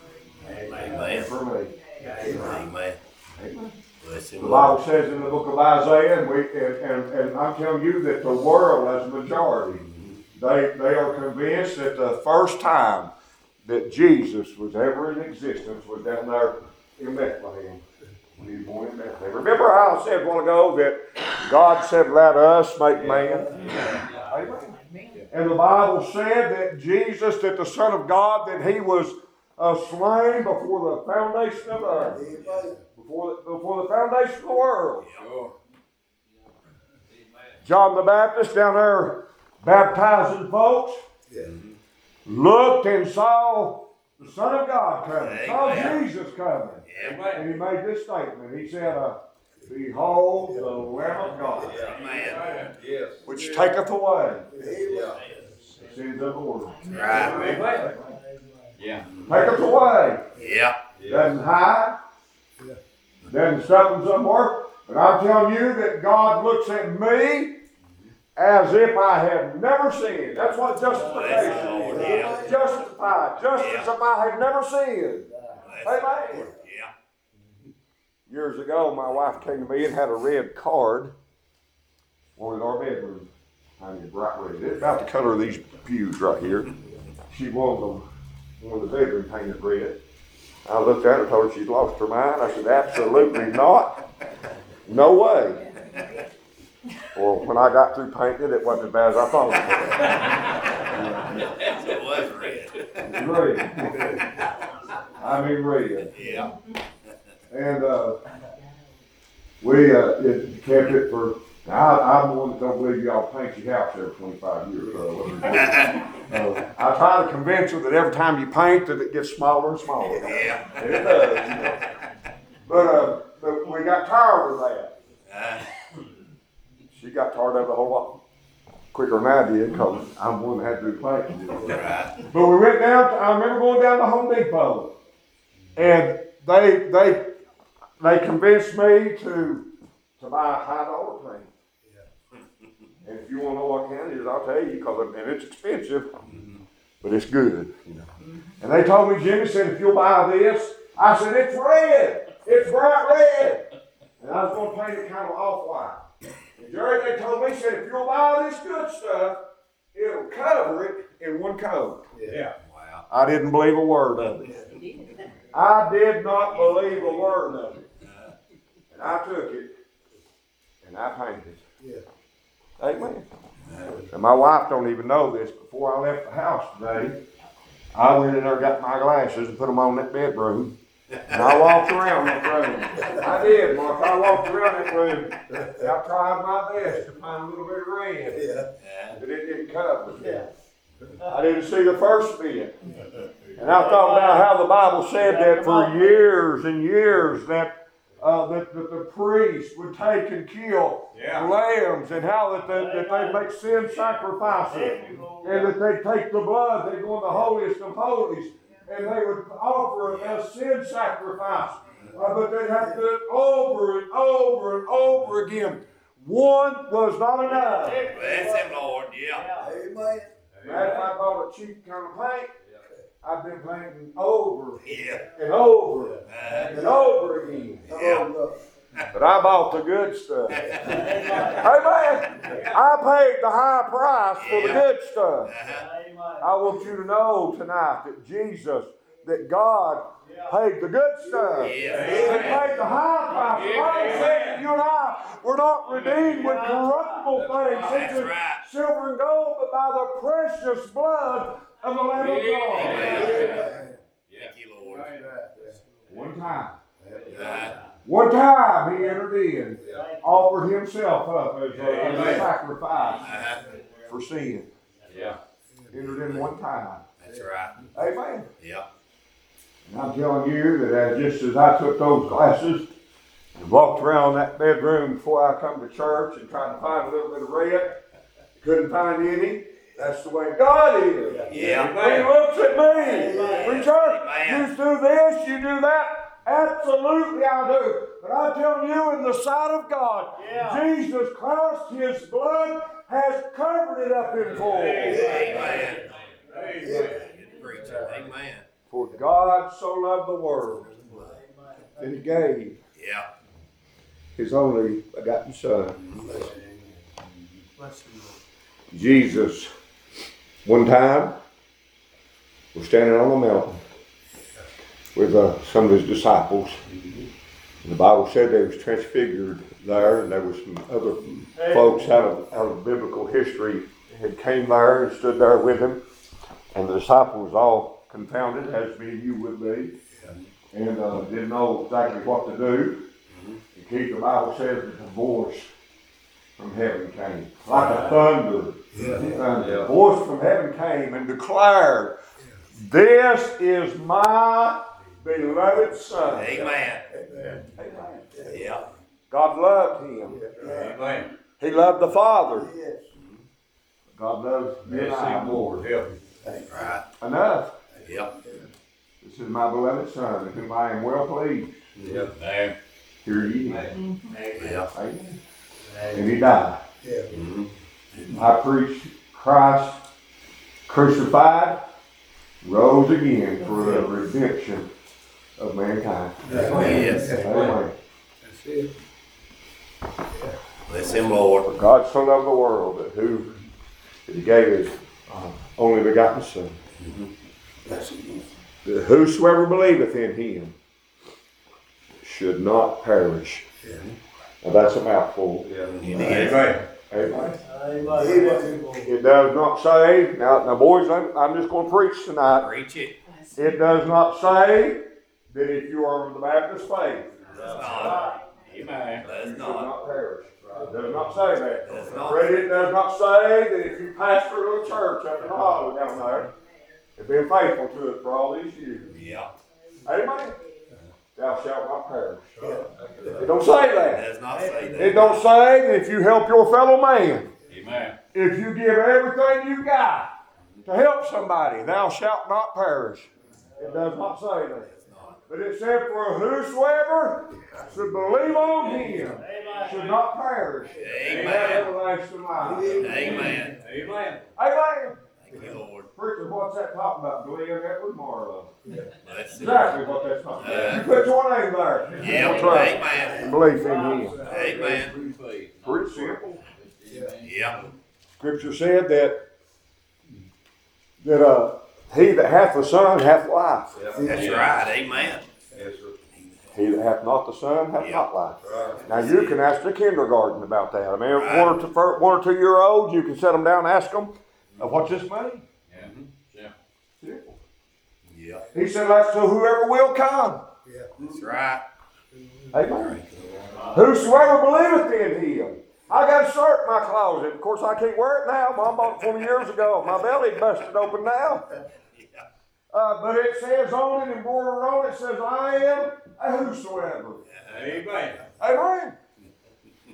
and Amen. for me. Amen. Amen. Bless The him, Bible Lord. says in the book of Isaiah, and we, and, and, and I'm telling you that the world as a majority, they, they are convinced that the first time that Jesus was ever in existence was down there in Bethlehem. When he was born in Bethlehem. Remember how I said a while ago that God said, let us make man? Amen. And the Bible said that Jesus, that the Son of God, that he was uh, slain before the foundation of the earth before, before the foundation of the world. Sure. John the Baptist down there baptizing folks looked and saw the Son of God coming, saw Jesus coming. Yeah. And he made this statement. He said, uh, Behold the Lamb of God, Amen. Yes. which taketh away Yeah. the sins of the world. Right. Yeah. Taketh away. Yeah. Doesn't hide. Doesn't them somewhere. But I'm telling you that God looks at me as if I had never sinned. That's what justification is. yeah. Justified. Just as if I had never sinned. Bless Amen. Yeah. Years ago, my wife came to me and had a red card in our bedroom. I mean, bright red. It's about the color of these pews right here. She wanted them, wanted the bedroom painted red. I looked at her, told her she'd lost her mind. I said, absolutely not. No way. Well, when I got through painting it, it wasn't as bad as I thought It was red. it was. Red. I mean, red. Yeah. And uh, we uh, it kept it for. I, I'm the one that don't believe y'all paint your house every 25 years. So, uh, I try to convince her that every time you paint, that it gets smaller and smaller. Yeah. And it does. You know. But, uh, but we got tired of that. Uh, She got tired of it a whole lot quicker than I did because I'm the one that had to do painting. you know. right. But we went down. To, I remember going down to Home Depot, and they they they convinced me to to buy a high dollar paint. And if you want to know what kind it is, I'll tell you because and it's expensive, but it's good. You know. Mm-hmm. And they told me, Jimmy said, if you'll buy this, I said it's red, it's bright red, and I was going to paint it kind of off white. And Jerry, they told me, said if you'll buy this good stuff, it'll cover it in one coat. Yeah. Wow. I didn't believe a word of it. I did not believe a word of it. And I took it and I painted. Amen. And my wife don't even know this. Before I left the house today, I went in there, got my glasses and put them on that bedroom. And I walked around that room. I did, Mark. I walked around that room. And I tried my best to find a little bit of red. Yeah. But it didn't cover it. I didn't see the first bit. And I thought about how the Bible said that for years and years that uh, that, that the priests would take and kill Yeah. lambs and how that they, that they make sin sacrifices and that they take the blood, they go in the holiest of holies and they would offer a sin sacrifice Uh, but they'd have to do it over and over and over again. One was not enough. Bless him, Lord, yeah. Amen. Matter if I bought a cheap kind of paint, I've been painting over Yeah. and over Uh, and over again. yeah. But I bought the good stuff. Amen. I paid the high price for the good stuff. Uh-huh. I want you to know tonight that Jesus, that God paid the good stuff. Yeah. He paid the high price. The Bible says that you and I were not redeemed with corruptible things, That's such as right. silver and gold, but by the precious blood of the Lamb of God. Amen. Thank you, Lord. One time. One time he entered in, offered himself up as a, as a sacrifice uh-huh. for sin. Yeah. Entered in one time. That's right. Amen. Yeah. And I'm telling you that as just as I took those glasses and walked around that bedroom before I come to church and tried to find a little bit of red, couldn't find any. That's the way God is. Yeah. He looks at me. Preacher, Amen. you do this, you do that. Absolutely, I do. But I tell you, in the sight of God, Jesus Christ, His blood has covered it up in full. Amen. Amen. Good preacher. Amen. For God so loved the world that He gave Yeah. His only begotten Son. Jesus, one time, was standing on a mountain with uh, some of his disciples. And the Bible said they was transfigured there, and there was some other folks out of, out of biblical history had came there and stood there with him. And the disciples all confounded, as me and you would be, and uh, didn't know exactly what to do. And Keith, the Bible says that the voice from heaven came, like a thunder. Thunder. A voice from heaven came and declared, This is my beloved Son. Amen. Amen. Yeah. God loved him. Amen. He loved the Father. Yes. God loves you and I more. Help. Right. Enough. Yep. This is my beloved Son, in whom I am well pleased. Amen. Hear ye. Yeah. Amen. And he died. Yeah. Mhm. I preach Christ crucified, rose again for the redemption of mankind. Yes. Amen. That's it. Bless him, Lord. For God so loved the world that who that he gave his uh, only begotten Son. That's it. That whosoever believeth in him should not perish. Now that's a mouthful. It is. Amen. Amen. Amen. It does not say, now, now boys, I'm, I'm just going to preach tonight. Preach it. It does not say that if you are of the Baptist faith, Does not. Amen. you Does should not. not perish. It does not say that. Does not. It does not say that if you pastor a church up in Hollow down there, and been faithful to it for all these years, Yeah. amen, thou shalt not perish. It don't say that. It does not say that. It don't say that if you help your fellow man, Amen. if you give everything you got to help somebody, thou shalt not perish. It does not say that. But it said, for whosoever should believe on him should not perish. but have Amen. everlasting life. Amen. Amen. Amen. Thank. Preacher, what's that talking about? Glen Edward Marlow. Bless. Exactly what that's talking about. You put your name there. Yeah. Your trust Amen. and belief in him. Amen. Pretty simple. Yeah. Scripture said that that uh, he that hath the Son hath life. That's right. Amen. He that hath not the Son hath not life. Now you can ask the kindergarten about that. I mean, one or two, one or two year olds, you can set them down and ask them, uh, "What's this mean?" Yeah. He said, "Let so whoever will come." Yeah. That's right. Amen. Whosoever believeth in him. I got a shirt in my closet. Of course, I can't wear it now. Mom bought it for me years ago. My belly busted open now. Uh, but it says on it, embroidered on it, says, I am a whosoever. Amen. Amen.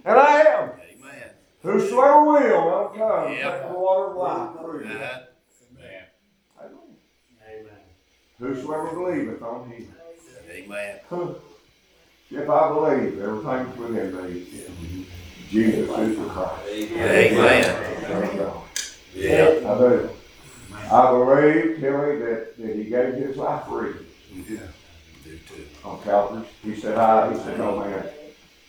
And I am. Amen. Whosoever will, him come. Take the water of life through you. Uh-huh. Amen. Whosoever believeth on him. Amen. Huh. if I believe everything's within me, Jesus is the Christ. Amen. Yeah. I do. I believe, Tilly, that, that he gave his life for you on Calvary. He said, I, he said, no man,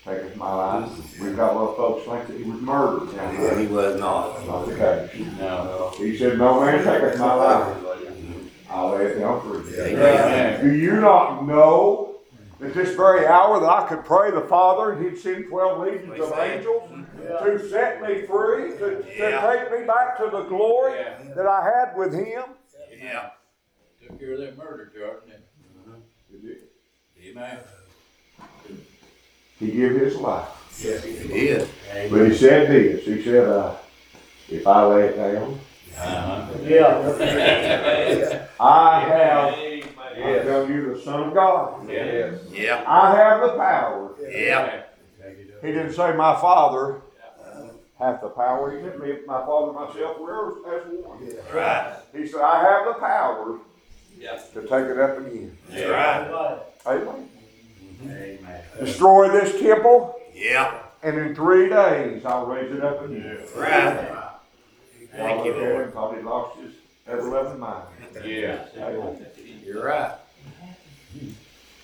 taketh my life. We've got a lot of folks think that he was murdered down Yeah, there. he was not. Not the case. No. He said, no man taketh my life. I'll lay it down for you. Amen. Do you not know that this very hour that I could pray the Father and he'd send twelve legions of angels to set me free, to, to take me back to the glory Yeah. that I had with him? Yeah. Took care of that murder charge, didn't it? Amen. He gave his life. He did. But he said this, he said, uh, if I lay it down, Uh-huh. Yeah. I have, Yes. I tell you, the Son of God. Yes. Yeah. I have the power. Yeah. He didn't say my Father hath the power. He said me, my Father, and myself, we're as one. Right. He said, I have the power Yeah. to take it up again. That's right. Amen. Amen. Destroy this temple, Yeah. and in three days I'll raise it up again. Right. Thank you, Lord. Thought he lost his ever loving mind. Yeah. Amen. You're right.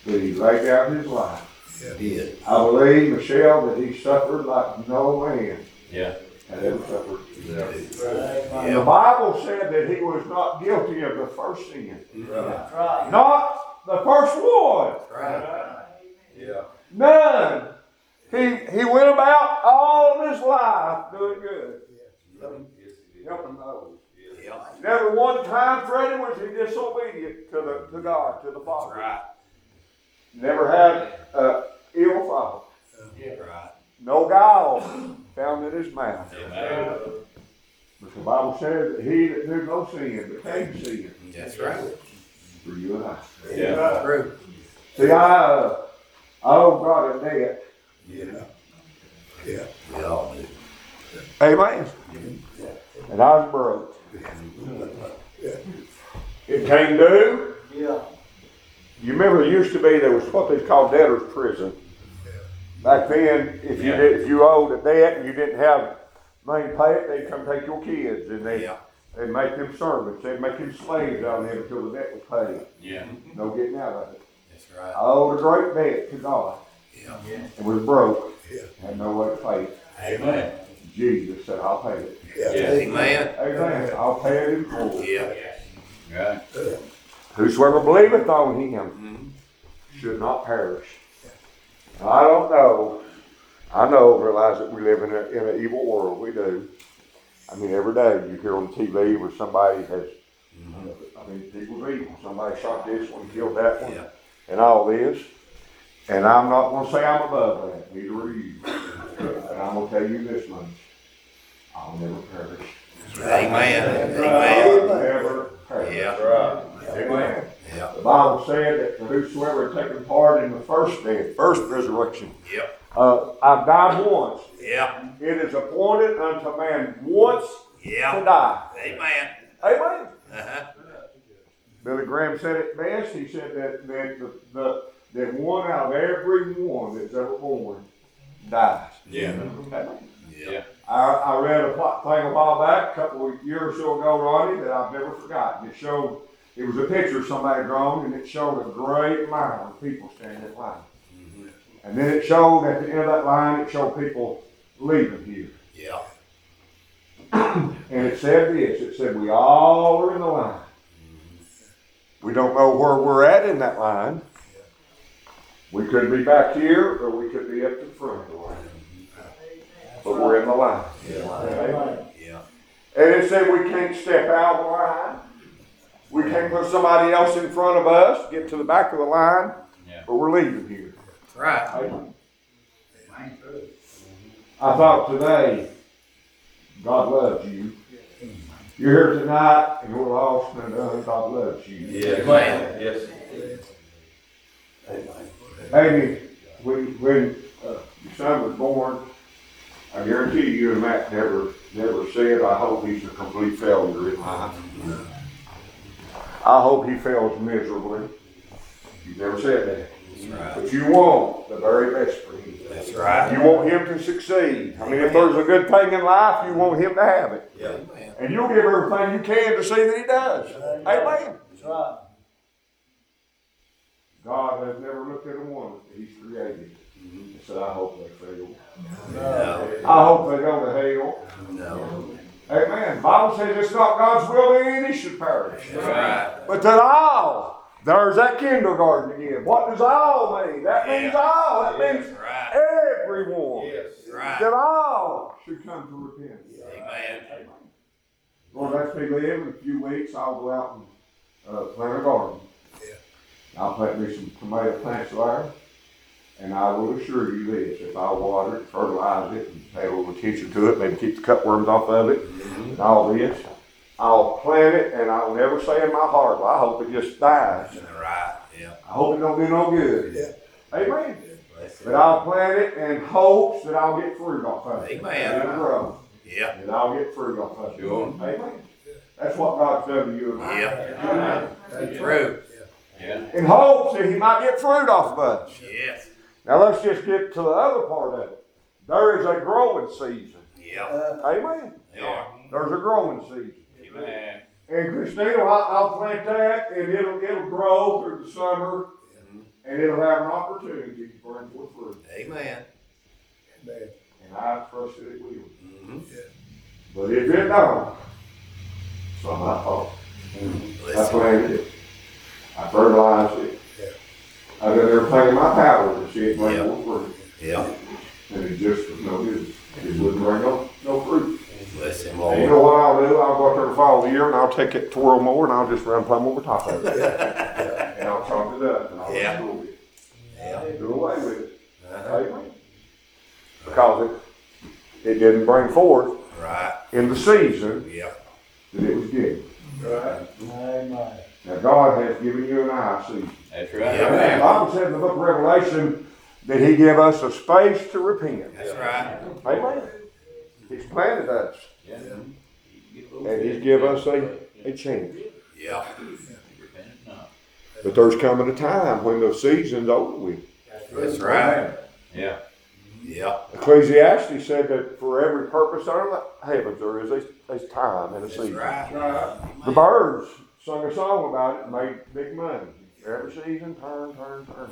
But he laid down his life. He did. I believe, Michelle, that he suffered like no man Yeah. had ever suffered. Yeah. The Bible said that he was not guilty of the first sin. That's right. Not the first one. Right. Yeah. None. He, he went about all of his life doing good. Helping those. Yeah. Never one time, Freddie, was he disobedient to the to God, to the That's Father. right. Never had uh, ill thought. Right. No guile found in his mouth. Amen. But the Bible says that he that knew no sin became sin That's right. for you and I. Yeah. True. See, I, uh, I owe God a debt. Yeah. Yeah. We all do. Amen. And I was broke. It came due. Yeah. You remember there used to be, there was what they called debtor's prison. Back then, if you did, if you owed a debt and you didn't have money to pay it, they'd come take your kids and they, Yeah. they'd make them servants. They'd make them slaves out of them until the debt was paid. Yeah. No getting out of it. That's I right. owed a great debt to God Yeah. and was broke. Yeah. Had no way to pay it. Amen. Jesus said, I'll pay it. Yeah. Amen. Amen. I'll pay it in full. Yeah. Right. Whosoever believeth on him mm-hmm. should not perish. Now, I don't know. I know, realize that we live in a, in an evil world. We do. I mean, every day you hear on TV where somebody has, I mean, people's evil. Somebody shot this one, killed that one, Yeah. and all this. And I'm not going to say I'm above that. Neither are you. And I'm going to tell you this much. I'll never perish. Amen. Amen. I'll never perish. Yeah. Amen. Yeah. The Bible said that for whosoever had taken part in the first death, first resurrection, Yep. uh, I've died once. Yeah. It is appointed unto man once to die. Amen. Amen. Uh-huh. Billy Graham said it best. He said that, that the, the, that one out of every one that's ever born dies. Yeah. Amen. Yeah. I, I read a pl- thing a while back, a couple of years or so ago, Ronnie, that I've never forgotten. It showed, it was a picture of somebody drawn, and it showed a great line of people standing in line. Mm-hmm. And then it showed at the end of that line, it showed people leaving here. Yeah. And it said this, it said, we all are in the line. Mm-hmm. We don't know where we're at in that line. We could be back here, or we could be up to the front of the line. But we're in the line. Amen. Yeah. And it said we can't step out of the line. We can't put somebody else in front of us, get to the back of the line, Yeah. but we're leaving here. That's right. I thought today, God loves you. You're here tonight and we're lost and undone. God loves you. Amen. Yes. Amy, when, when uh, your son was born, I guarantee you and Matt never, never said, I hope he's a complete failure in life. I hope he fails miserably. You've never said that. Right. But you want the very best for him. That's right. You want him to succeed. I mean, if there's a good thing in life, you want him to have it. Yeah. And you'll give everything you can to see that he does. Amen. That's right. God has never looked at a woman that he's created and said, I hope they fail. No. I hope they go to hell. No. Amen. The Bible says it's not God's will that any should perish. That's right. But that all, there's that kindergarten again. What does all mean? That means all. That means That's right. everyone. That's right. That all should come to repentance. Amen. Lord, let's be live in a few weeks. I'll go out and uh, plant a garden. Yeah. I'll plant me some tomato plants there. And I will assure you this, if I water it, fertilize it, and pay a little attention to it, maybe keep the cutworms off of it, and mm-hmm. all this, I'll plant it and I'll never say in my heart, well, I hope it just dies. Right. Yeah. I hope it don't do no good. Yeah. Amen. Bless But. I'll plant it in hopes that I'll get fruit off of it. Amen. It'll grow. Yeah. And I'll get fruit off of it. Sure. Amen. That's what God's done to you and I. Yeah. Amen. True. Yeah. In hopes that He might get fruit off of us. Yes. Now let's just get to the other part of it. There is a growing season. Yeah. Amen. They are. There's a growing season. Amen. And Christina, I'll, plant that, and it'll it'll grow through the summer, and it'll have an opportunity to bring forth fruit. Amen. Amen. And I trust that it will. Mm-hmm. But if it don't, it's not my fault. I Bless it. planted it. I fertilized it. I did there in my power to see it bring Yeah. forth fruit. Yeah. And it just was no good. It wouldn't bring no, no fruit. Bless him, And you Lord. know what I'll do? I'll go out there the following year and I'll take it twirl more and I'll just run plumb over top of it. And I'll chop it up and I'll Yeah. do it. Yeah. Do away with it. Uh-huh. Amen. Because it, it didn't bring forth Right. in the season Yeah. that it was given. Right. Amen. Now God has given you and I a season. That's right. Yeah. The Bible says in the book of Revelation that He gave us a space to repent. That's right. Amen. He's planted us Yeah. and He's given us a, a chance. Yeah. But there's coming a time when the season's over with. That's right. Yeah. Yeah. Ecclesiastes said that for every purpose under the heavens there is a, a time and a That's season. right. The Byrds sung a song about it and made big money. Every season, turn, turn, turn.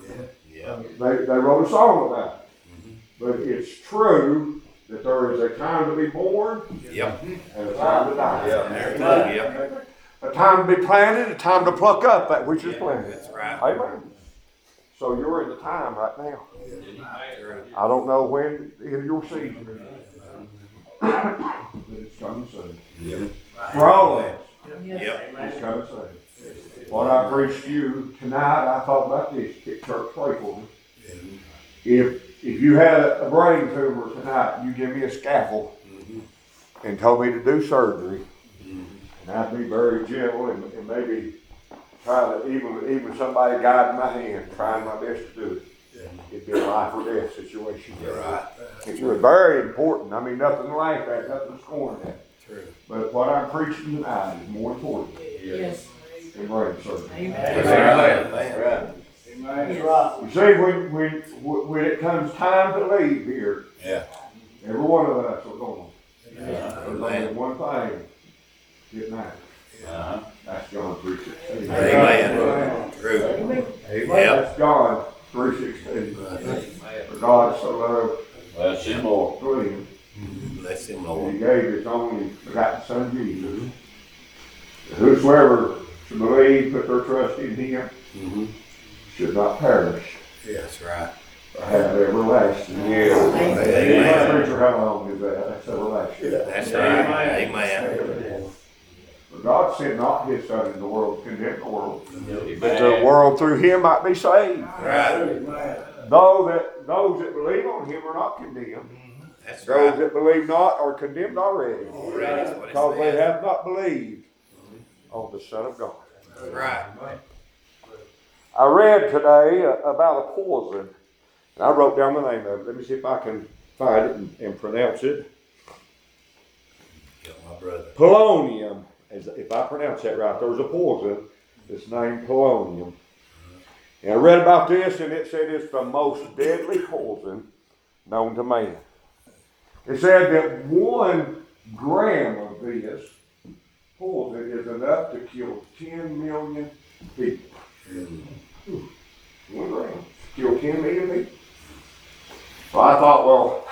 Yeah. They, they wrote a song about it. Mm-hmm. But it's true that there is a time to be born Yep. and a time to die. There you go. Yep. A time to be planted, a time to pluck up that which is planted. That's right. Amen. So you're in the time right now. True. I don't know when in your season. But it's coming soon. Yep. For all of us, Yep. it's coming soon. What I preached to you tonight, I thought about this. Get church pray for me. If if you had a a brain tumor tonight, you give me a scaffold mm-hmm. and told me to do surgery, mm-hmm. and I'd be very gentle and, and maybe try to even even somebody guiding my hand, trying my best to do it. It'd be a life or death situation. You're right. It's very important. I mean, nothing like that. at, nothing to scorn at. True. But what I'm preaching tonight is more important Yes. than brain surgery. That's right. That's right. That's right. You see, when, when, when it comes time to leave here, Yeah. every one of us are going. Yeah. There's only one thing, get married. Uh-huh. That's John three sixteen. Amen. Amen. True. Yeah. That's John three sixteen. For God so loved Well, symbol. the world, Bless him, that Lord. he gave his only begotten son Jesus. Whosoever should believe, put their trust in him, Mm-hmm. should not perish, That's right. but have everlasting. Amen. Preacher, how long is that? That's everlasting. That's right. Amen. For God sent not his son in the world to condemn the world, Amen. but the world through him might be saved. Right. Though that those that believe on him are not condemned, That's those right. that believe not are condemned already, Already is what it because they says. have not believed on the Son of God. Right. I read today uh, about a poison, and I wrote down the name of it. Let me see if I can find it and, and pronounce it. Got my brother. Polonium, as if I pronounce that right, there's a poison that's named polonium. And I read about this and it said it's the most deadly poison known to man. It said that one gram of this poison is enough to kill 10 million people. One gram. Kill 10 million people. So I thought, well,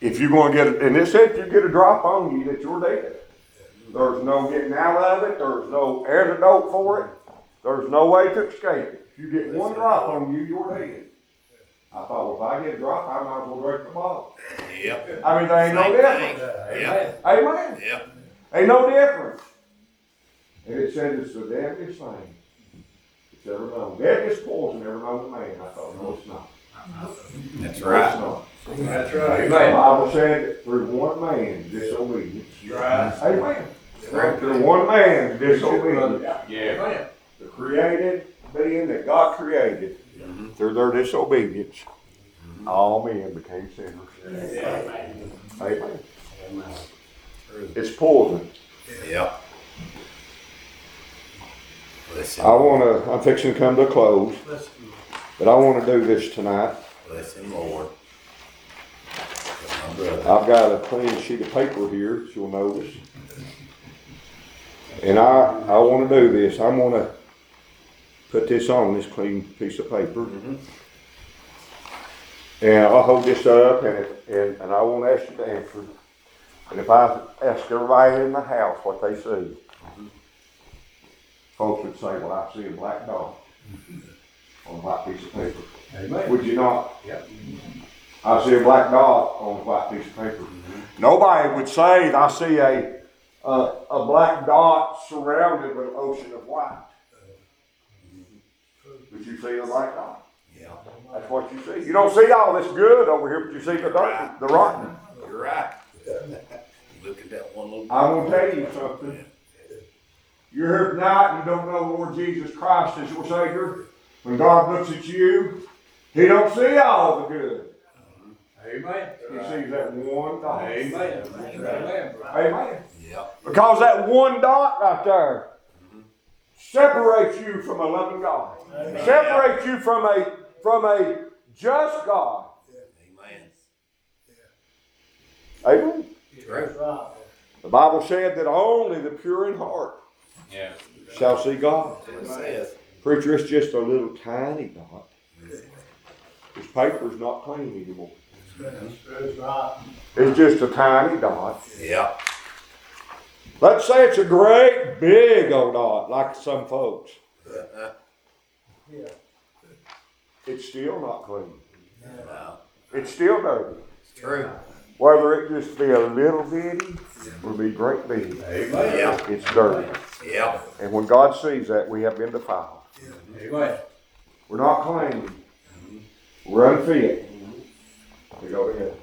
if you're going to get it, and it said if you get a drop on you that you're dead. There's no getting out of it. There's no antidote for it. There's no way to escape it. If you get one drop on you, you're dead. I thought, well, if I get a drop, I might as well break the bottle. Yep. I mean, there ain't no Same difference. thing. Yep. Amen. Yep. Ain't no difference. And it said it's the deadliest thing it's ever known. Deadliest poison ever known to man. I thought, no, it's not. That's No, right. It's not. That's right. The Bible said that through one man disobedience. Right. Amen. Through one man disobedience. Yeah. The created being that God created, mm-hmm. through their disobedience, all men became sinners. Amen. Amen. It's poison. Yep. Listen, I wanna, I'm fixing to come to a close, but I wanna do this tonight. listen, Lord. My brother. I've got a clean sheet of paper here, that you'll notice. And I, I wanna do this, I'm gonna put this on this clean piece of paper. Mm-hmm. And I'll hold this up and, and, and I won't ask you to answer. And if I ask everybody in the house what they see, folks would say, well, I see a black dog on a white piece of paper. Would you not? I see a black dot on a white piece of paper. Mm-hmm. Nobody would say, that I see a, a, a black dot surrounded with an ocean of white. Mm-hmm. But you see a black dot. Yeah. That's what you see. You don't see all this good over here, but you see the dark, the rotten. You're right. Look at that one little. I'm gonna tell you something. You're here tonight and you don't know the Lord Jesus Christ as your Savior. When God looks at you, He don't see all the good. Amen. He sees that one dot. Amen. Amen. Amen. Yep. Because that one dot right there separates you from a loving God. Separates you from a from a just God. Amen. Amen. True. The Bible said that only the pure in heart Yeah. shall see God. It. Preacher, it's just a little tiny dot. This paper's not clean anymore. It's just a tiny dot. Yeah. Let's say it's a great big old dot, like some folks. Yeah. It's still not clean. No, It's still dirty. it's true. Whether it just be a little bitty or be great big, Yep. it's dirty. Yep. And when God sees that, we have been defiled. Amen. We're not clean. We're unfit mm-hmm. to go to heaven.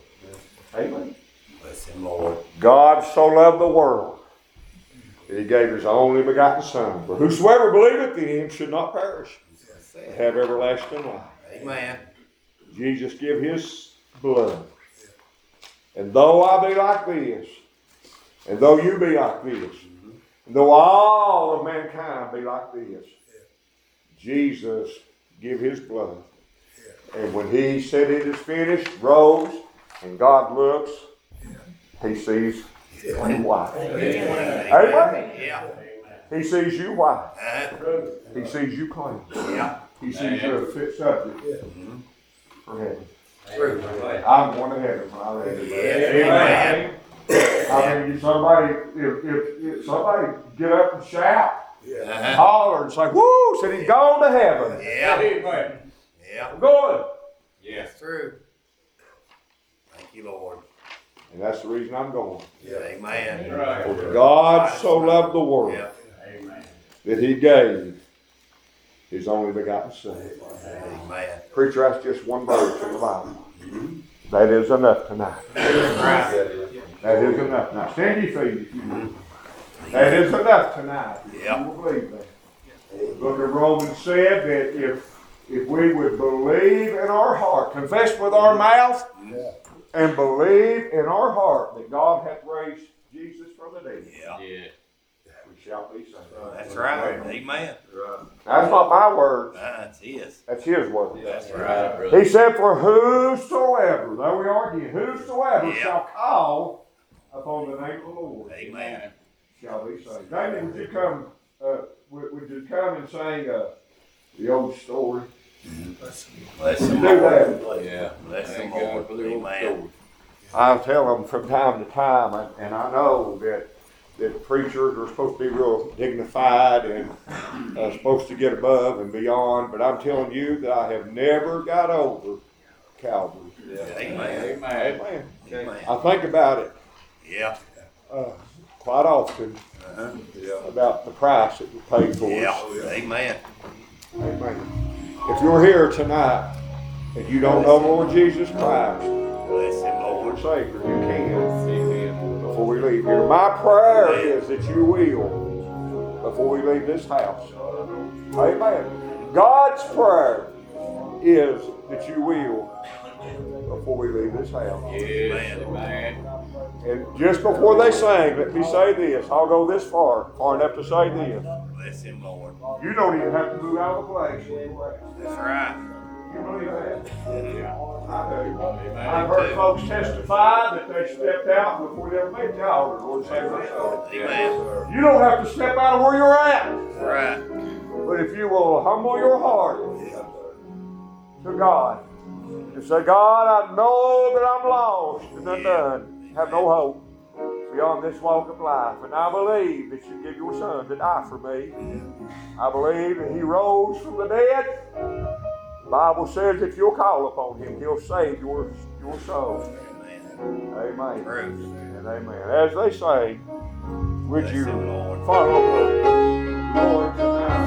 Amen. Listen, Lord. God so loved the world that he gave his only begotten Son. For whosoever believeth in him should not perish, but have everlasting life. Amen. Jesus give his blood. And though I be like this, and though you be like this, and though all of mankind be like this, Jesus give his blood. And when he said it is finished, rose, and God looks, he sees clean white. Amen. Amen. Yeah. He sees you white. He sees you clean. He sees you're a fit subject for heaven. True. I'm going to heaven when I read it. Amen. I mean, somebody, if, if, if somebody get up and shout, Uh-huh. holler and say, woo, said he's gone to heaven. Yeah. Amen. Yeah. I'm going. Yes. True. Thank you, Lord. And that's the reason I'm going. Yeah. Amen. Right. For God so loved the world Yeah. that he gave his only begotten Son. Amen. Preacher, that's just one verse from the Bible. That is enough tonight. That is enough. Now stand your feet. That is enough tonight. Yeah. You believe that. The Book of Romans said that if if we would believe in our heart, confess with our mouth, and believe in our heart that God hath raised Jesus from the dead, Yeah. Yeah. We shall be saved. That's right. Amen. That's not my words, That's his. that's his word. That's Right, right. brother. He said, For whosoever, there we are again, whosoever Yeah. shall call upon the name of the Lord Amen. shall be saved. David, would you come, uh, would, would you come and sing, uh, the old story? Bless the Do that. Lord. Yeah. Bless the Thank Lord. God for the old Amen. I tell them from time to time, and, and I know that that preachers are supposed to be real dignified and uh, supposed to get above and beyond, but I'm telling you that I have never got over Calvary. Amen. Amen. Amen. Amen. I think about it Yeah. uh, quite often Uh-huh. about the price that was paid for Yeah. us. Amen. Amen. If you're here tonight and you don't know Lord Jesus Christ, Bless him, Lord. Savior, you can before we leave here. My prayer is that you will before we leave this house. Amen. God's prayer is that you will before we leave this house. Yes, amen. And just before they sing, let me say this. I'll go this far, far enough to say this. Bless him, Lord. You don't even have to move out of the place. That's right. You believe that? Yeah. I do. I've heard folks testify that they stepped out before they ever met the altar, Lord save soul. Amen. You don't have to step out of where you're at, right. but if you will humble your heart to God and say, God, I know that I'm lost and undone, have no hope beyond this walk of life, and I believe that you give your Son to die for me. I believe that He rose from the dead. Bible says if you'll call upon Him, He'll save your your soul. Amen. Amen. And amen. As they say, would Bless you follow the Lord tonight?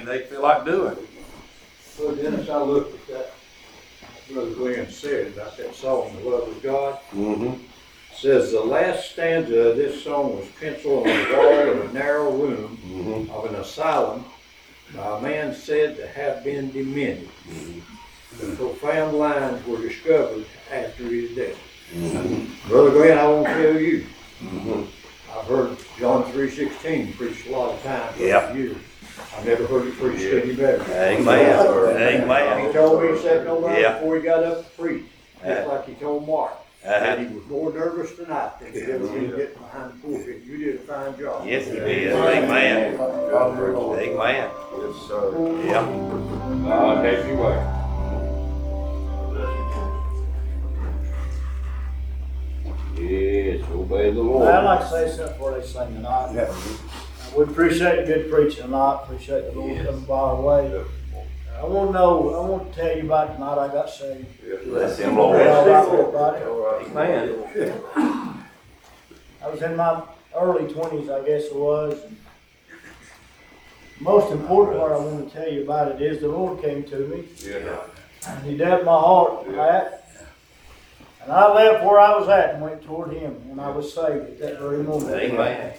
They feel like doing? Well, Dennis, I looked at that, Brother Glen said about that song, The Love of God. Mm-hmm. Says the last stanza of this song was penciled on the wall of a narrow room Mm-hmm. of an asylum by a man said to have been demented. The profound lines were discovered after his death. Brother Glen, I won't tell you, Mm-hmm. I've heard John three sixteen preached a lot of times Yeah. over the years. I've never heard it preached any better. Amen. He Amen. told me second November Yeah. before he got up to preach, just Uh-huh. like he told Mark, that Uh-huh. he was more nervous tonight than he ever been getting behind the pulpit. You did a fine job. Yes, he did. Amen. Amen. Yes, sir. Yeah. God have you way. Yes, obey the Lord. I'd like to say something before they sing tonight. Yeah. Uh, we appreciate the good preaching tonight, appreciate the Lord coming by our way. I want to know, I want to tell you about tonight I got saved. Bless him, All Lord. right, everybody? Amen. I was in my early twenties, I guess it was. Most important part I want to tell you about it is the Lord came to me Yeah. and He dealt my heart with that. And I left where I was at and went toward Him and I was saved at that very moment. Amen.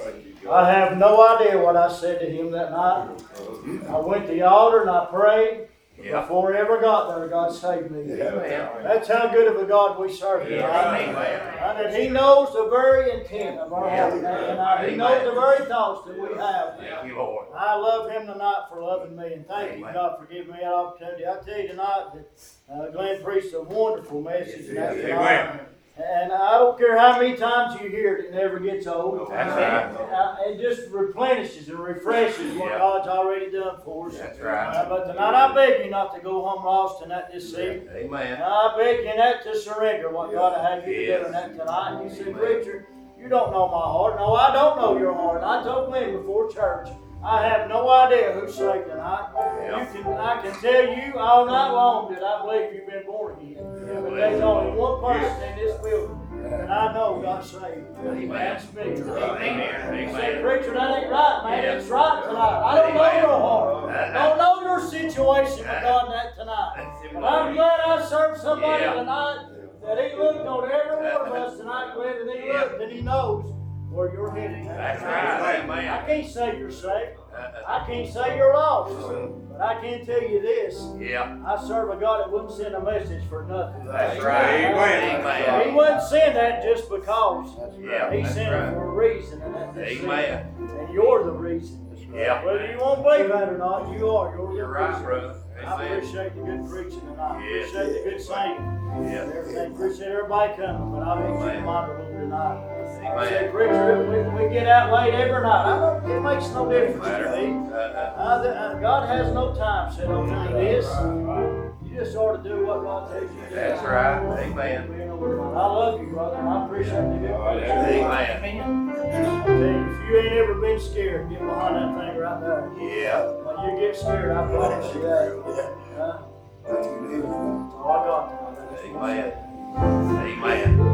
I have no idea what I said to Him that night. Uh-huh. I went to the altar and I prayed. Yeah. Before I ever got there, God saved me. Amen. That's how good of a God we serve. Yeah. Amen. And that He knows the very intent of our heart. And uh, He knows the very thoughts that we have. Thank you, Lord. I love Him tonight for loving me, and thank you, God, for giving me that opportunity. I tell you tonight that uh, Glen preached a wonderful message Yes. Amen. And I don't care how many times you hear it, it never gets old. That's right. Uh, It just replenishes and refreshes what Yeah. God's already done for us. That's right. Uh, But tonight I beg you not to go home lost tonight this season. Amen. I beg you not to surrender what God had you to do Yes. in that tonight. You say, Amen. preacher, you don't know my heart. No, I don't know your heart. I told Glen before church, I have no idea who's saved tonight. Yeah. You can, I can tell you all night long that I believe you've been born again. There's only one person in this building that I know got saved. Amen. That's me. Amen. You say, preacher, that ain't right, man. Yeah. It's right tonight. I don't know your heart. Uh-huh. Don't know your situation with God that tonight. But I'm glad I served somebody tonight that he looked on every one of us tonight, Glen, and he looked and he knows where you're headed. That's right. I can't say you're saved. I can't say you're lost. But I can tell you this. Yeah. I serve a God that wouldn't send a message for nothing. That's right. Amen. He wouldn't send that just because. That's Yeah. He That's sent it for a reason, and that's Amen. reason. And you're the reason. Yeah. Whether you won't believe that or not, you are. You're the You're right, reason. brother. I appreciate the good preaching and I Yes. appreciate the good singing. Yeah. Everything, appreciate everybody coming, but I want you to Amen. monitor a little tonight. I say, Amen. preacher, we, we get out late every night. I don't, it makes no difference to me. Uh-uh. Uh, the- uh, God has no time set on any of this. You just ought to do what God tells you to do. That's right. Amen. I love you, brother, and I appreciate the good preaching. Amen. You, if you ain't ever been scared, get behind that thing right there. Yeah. When you get scared, I promise you that. Huh? That's all I got tonight. I just wanna say Amen. Amen. Amen.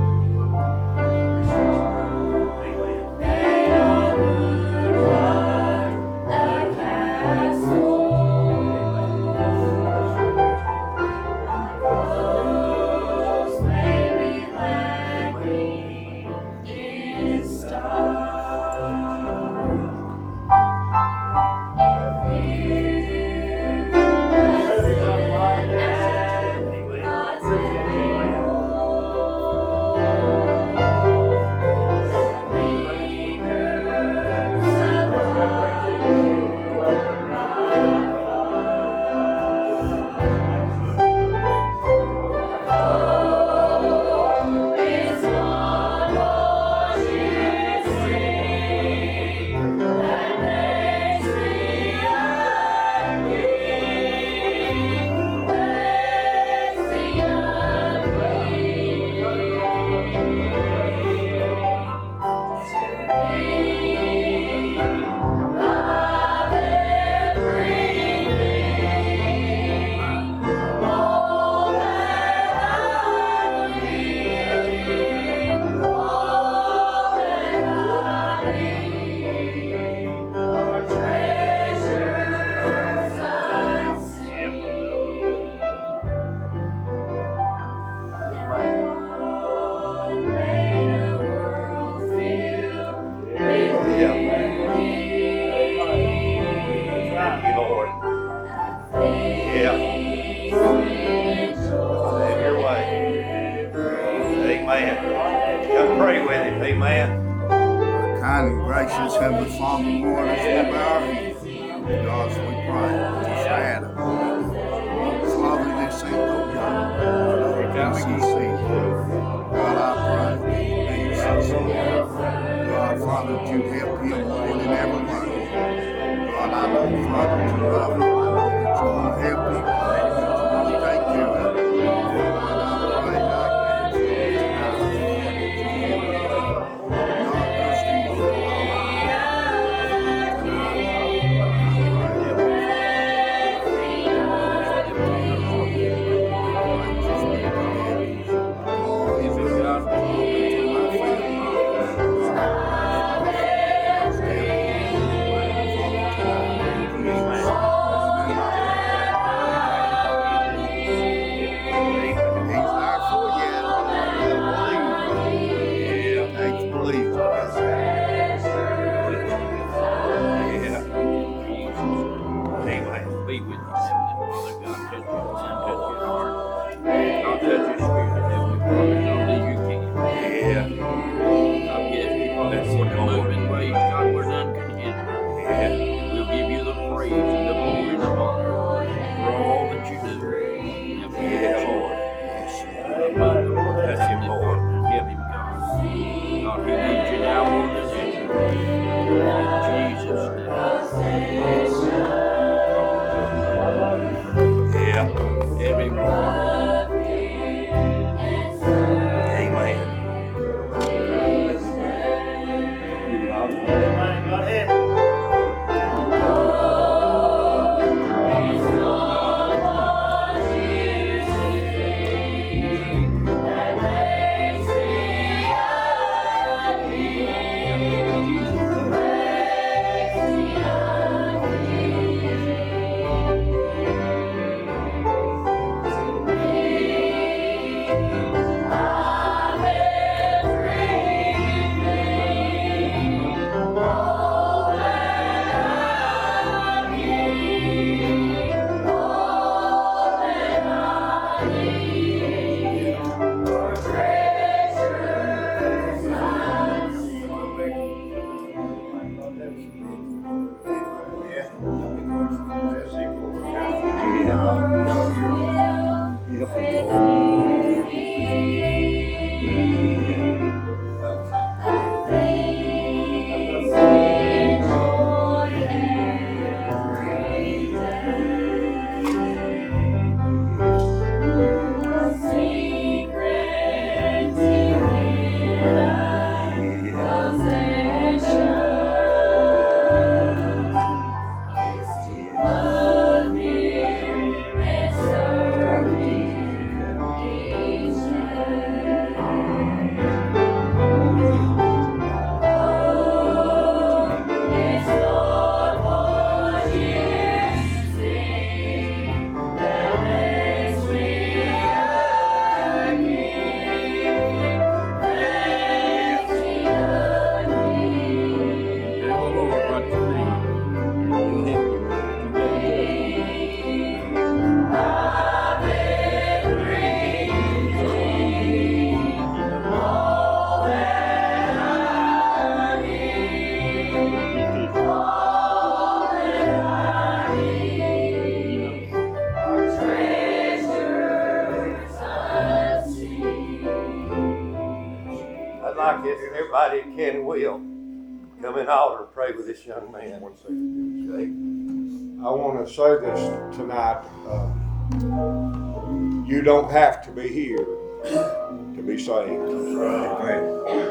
Be here to be saved.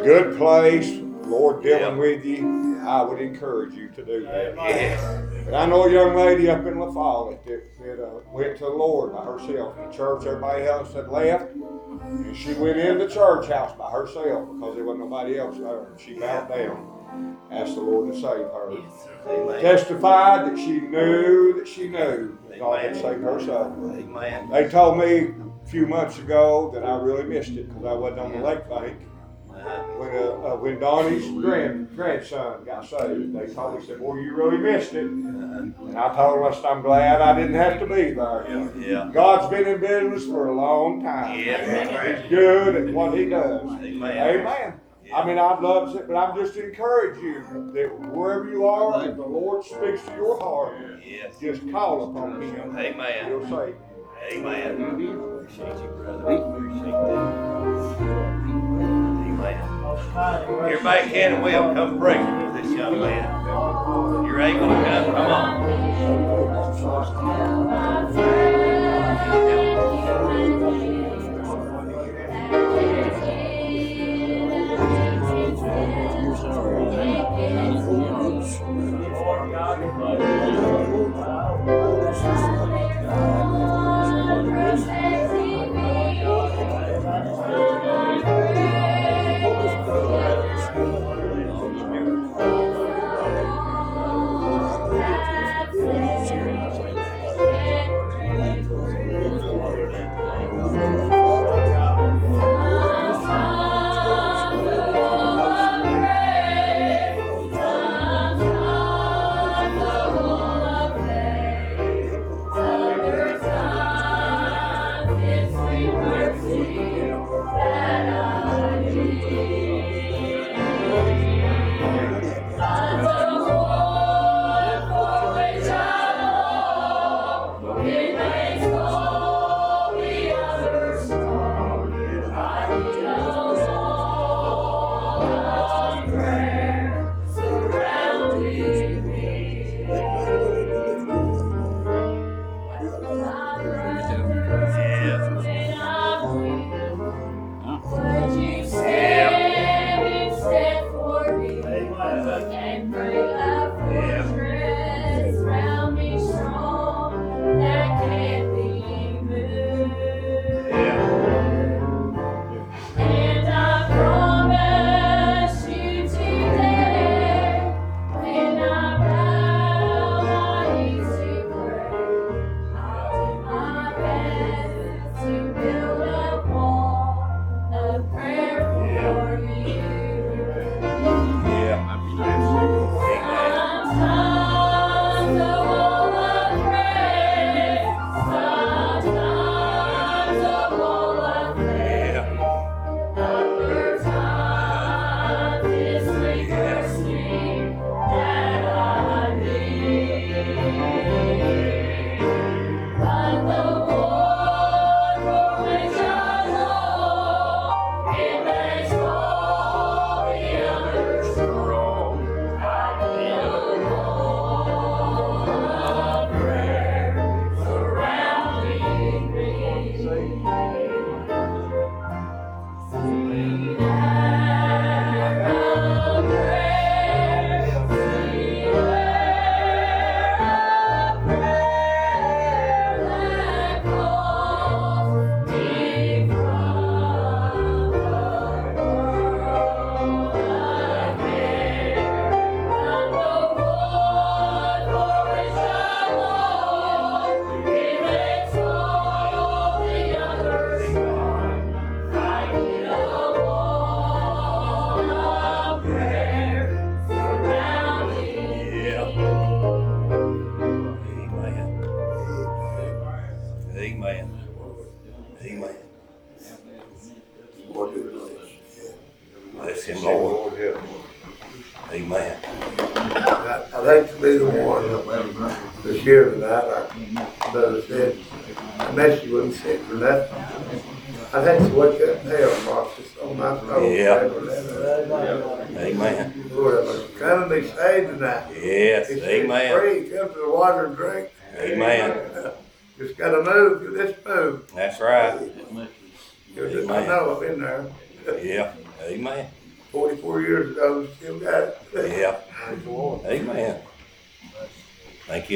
Good place, Lord dealing Yeah. with you. I would encourage you to do that. Yes. But I know a young lady up in La Follette that, that uh, went to the Lord by herself. The church, everybody else had left. And she went in the church house by herself because there wasn't nobody else there. And she bowed down, asked the Lord to save her. Amen. Testified that she knew that she knew that God had saved her soul. Amen. They told me few months ago that I really missed it because I wasn't on the lake bank. When uh, uh, when Donnie's grand, grandson got saved, they told me, said, "Boy, you really missed it." And I told them, I said, "I'm glad I didn't have to be there." Yeah. God's been in business for a long time. Yeah. He's good at what He does. Amen. Amen. I mean, I'd love to, but I'm just encourage you that wherever you are, if the Lord speaks to your heart, yes. just call upon Him. Amen. He'll say. Amen. Appreciate you, brother. Amen. Everybody can and will come pray for this young man. You're able to come. Come on.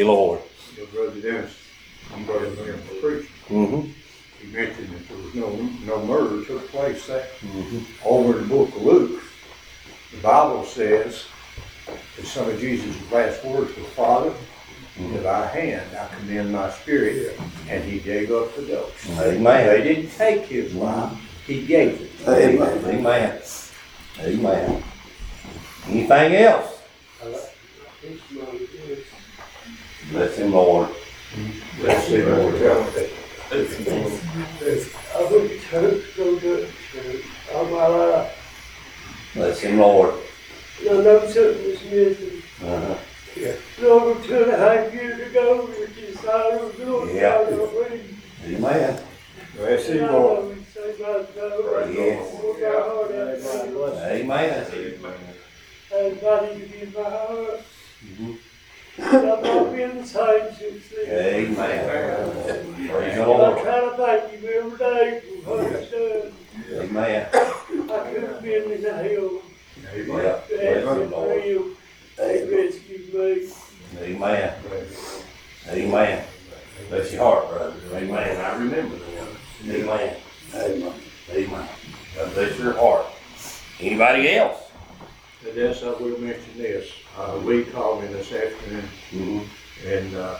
you, Lord. Your brother Dennis, I'm brother Dennis, preacher. Mm-hmm. He mentioned that there was no no murder took place there. Mm-hmm. Over in the book of Luke, the Bible says that some of Jesus' last words were, Father, Mm-hmm. With thy hand I commend my spirit, and he gave up the ghost. Amen. They didn't take his mm-hmm. life, he gave it. Amen. Amen. Amen. Amen. Anything else? Bless him, Lord. Bless him, Lord. Bless him, Lord. Our church, go to church. Our Bless him, Lord. No, no, something is missing. Uh-huh. Yeah. Lord, two and a half years ago, we decided to do it. Yeah. Amen. Bless him, Lord. Yes. Amen. Amen. Amen. Amen. Amen. Amen. Amen. Amen. Amen. Amen. I could have been in the hell. Yeah. That's Praise the Lord. real. They rescued me. Amen. Amen. Amen. Amen. Bless your heart, brother. Amen. I remember them. Amen. Amen. Amen. God bless your heart. Anybody else? And yes, I will mention this. Uh, Lee called me this afternoon Mm-hmm. and, uh,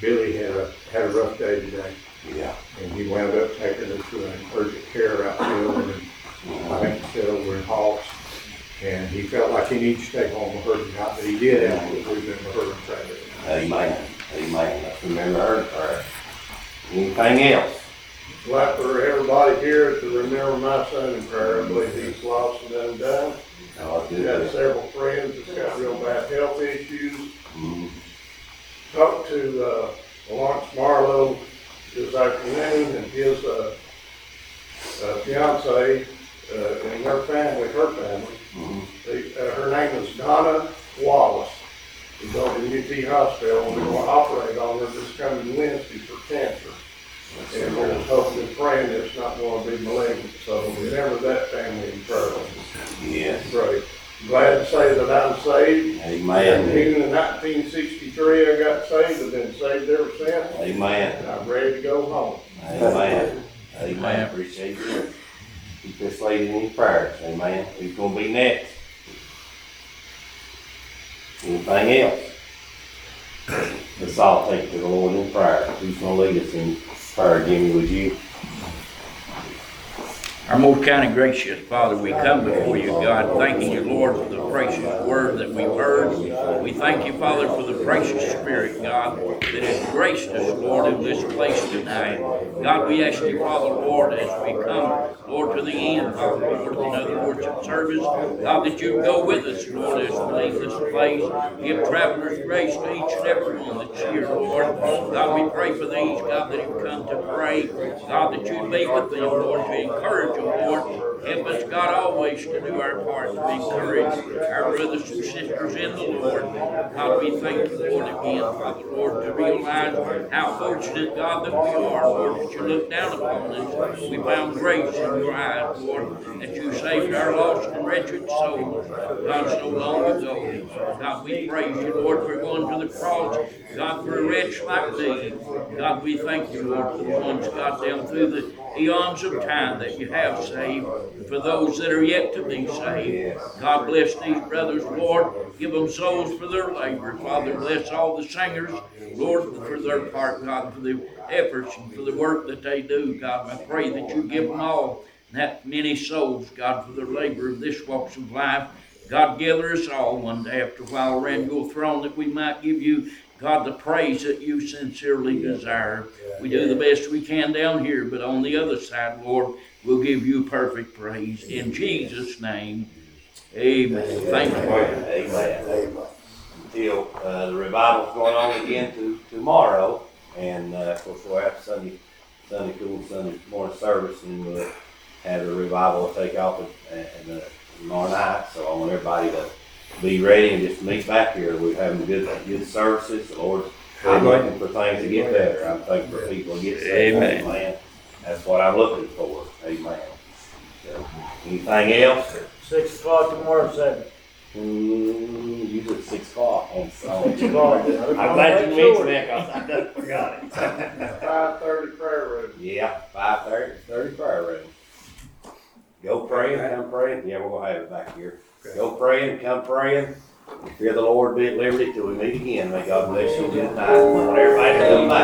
Billy had a, had a rough day today. Yeah. And he wound up taking her to an urgent care outfield and I think he said over in Hawks. And he felt like he needed to stay home with her tonight, but he did after we've been with her in traffic. Amen. Amen. Let's remember her prayer. Anything else? Like for everybody here to remember my son in prayer, I believe he's lost and undone. Oh, He's got good. several friends that's got real bad health issues. Mhm. Talked to, uh, Lawrence Marlowe this afternoon and his, uh, uh, fiance, uh, and their family, her family. Mhm. They, uh, her name is Donna Wallace. She's over in UT Hospital and they're gonna operate on her this coming Wednesday for cancer. And we're just hoping and praying that it's not gonna be malignant, so remember that family in prayer. Yes. Great. Glad to say that I'm saved. Amen. Even in nineteen sixty-three, I got saved, I've been saved ever since, Amen. and I'm ready to go home. Amen. Amen. Appreciate you. Keep this lady in your prayers. Amen. Who's gonna be next? Anything else? Let's all take to the Lord in prayer. Who's gonna lead us in prayer, Jimmy, would you? Our most kind and gracious Father, we come before you, God, thanking you, Lord, for the precious word that we've heard. We thank you, Father, for the precious Spirit, God, that has graced us, Lord, in this place tonight. God, we ask you, Father, Lord, as we come, Lord, to the end, Father, Lord, of another worship service, God, that you go with us, Lord, as we leave this place. Give travelers grace to each and every one that's here, Lord. God, we pray for these, God, that have come to pray. God, that you be with them, Lord, to encourage them, Lord. Help us, God, always to do our part to encourage our brothers and sisters in the Lord. God, we thank you, Lord, again, Father, Lord, to realize how fortunate, God, that we are, Lord, that you look down upon us. We found grace in your eyes, Lord, that you saved our lost and wretched souls, God, so long ago. God, we praise you, Lord, for going to the cross, God, for a wretch like thee. God, we thank you, Lord, for the ones, God, down through the eons of time that you have saved, and for those that are yet to be saved. God bless these brothers, Lord. Give them souls for their labor. Father, bless all the singers, Lord, for their part, God, for the efforts and for the work that they do. God, I pray that you give them all that many souls, God, for their labor in this walks of life. God, gather us all one day after a while around your throne that we might give you, God, the praise that you sincerely desire. We do the best we can down here, but on the other side, Lord, we'll give you perfect praise. In Jesus' name, amen. Thank you. Amen. Amen. Until, uh, the revival's going on again to, tomorrow, and, uh, of course, we'll have Sunday, Sunday school, Sunday morning service, and we'll have the revival take off at, at, uh, tomorrow night, so I want everybody to be ready and just meet back here. We're having good, good services, the Lord, I'm waiting for things to get better, I'm thinking for people to get saved, Amen. amen. That's what I'm looking for, amen. So, Anything else? Six o'clock tomorrow, seven. Hmm, usually it's six o'clock on Sunday. Six o'clock. I'm glad you mentioned that, cause I done forgot it. Five thirty prayer room. Yeah, five thirty, thirty prayer room. Go praying, come praying, yeah, we're gonna have it back here. Go praying, come praying, fear the Lord, be at liberty till we meet again, may God bless you good night, everybody to come back.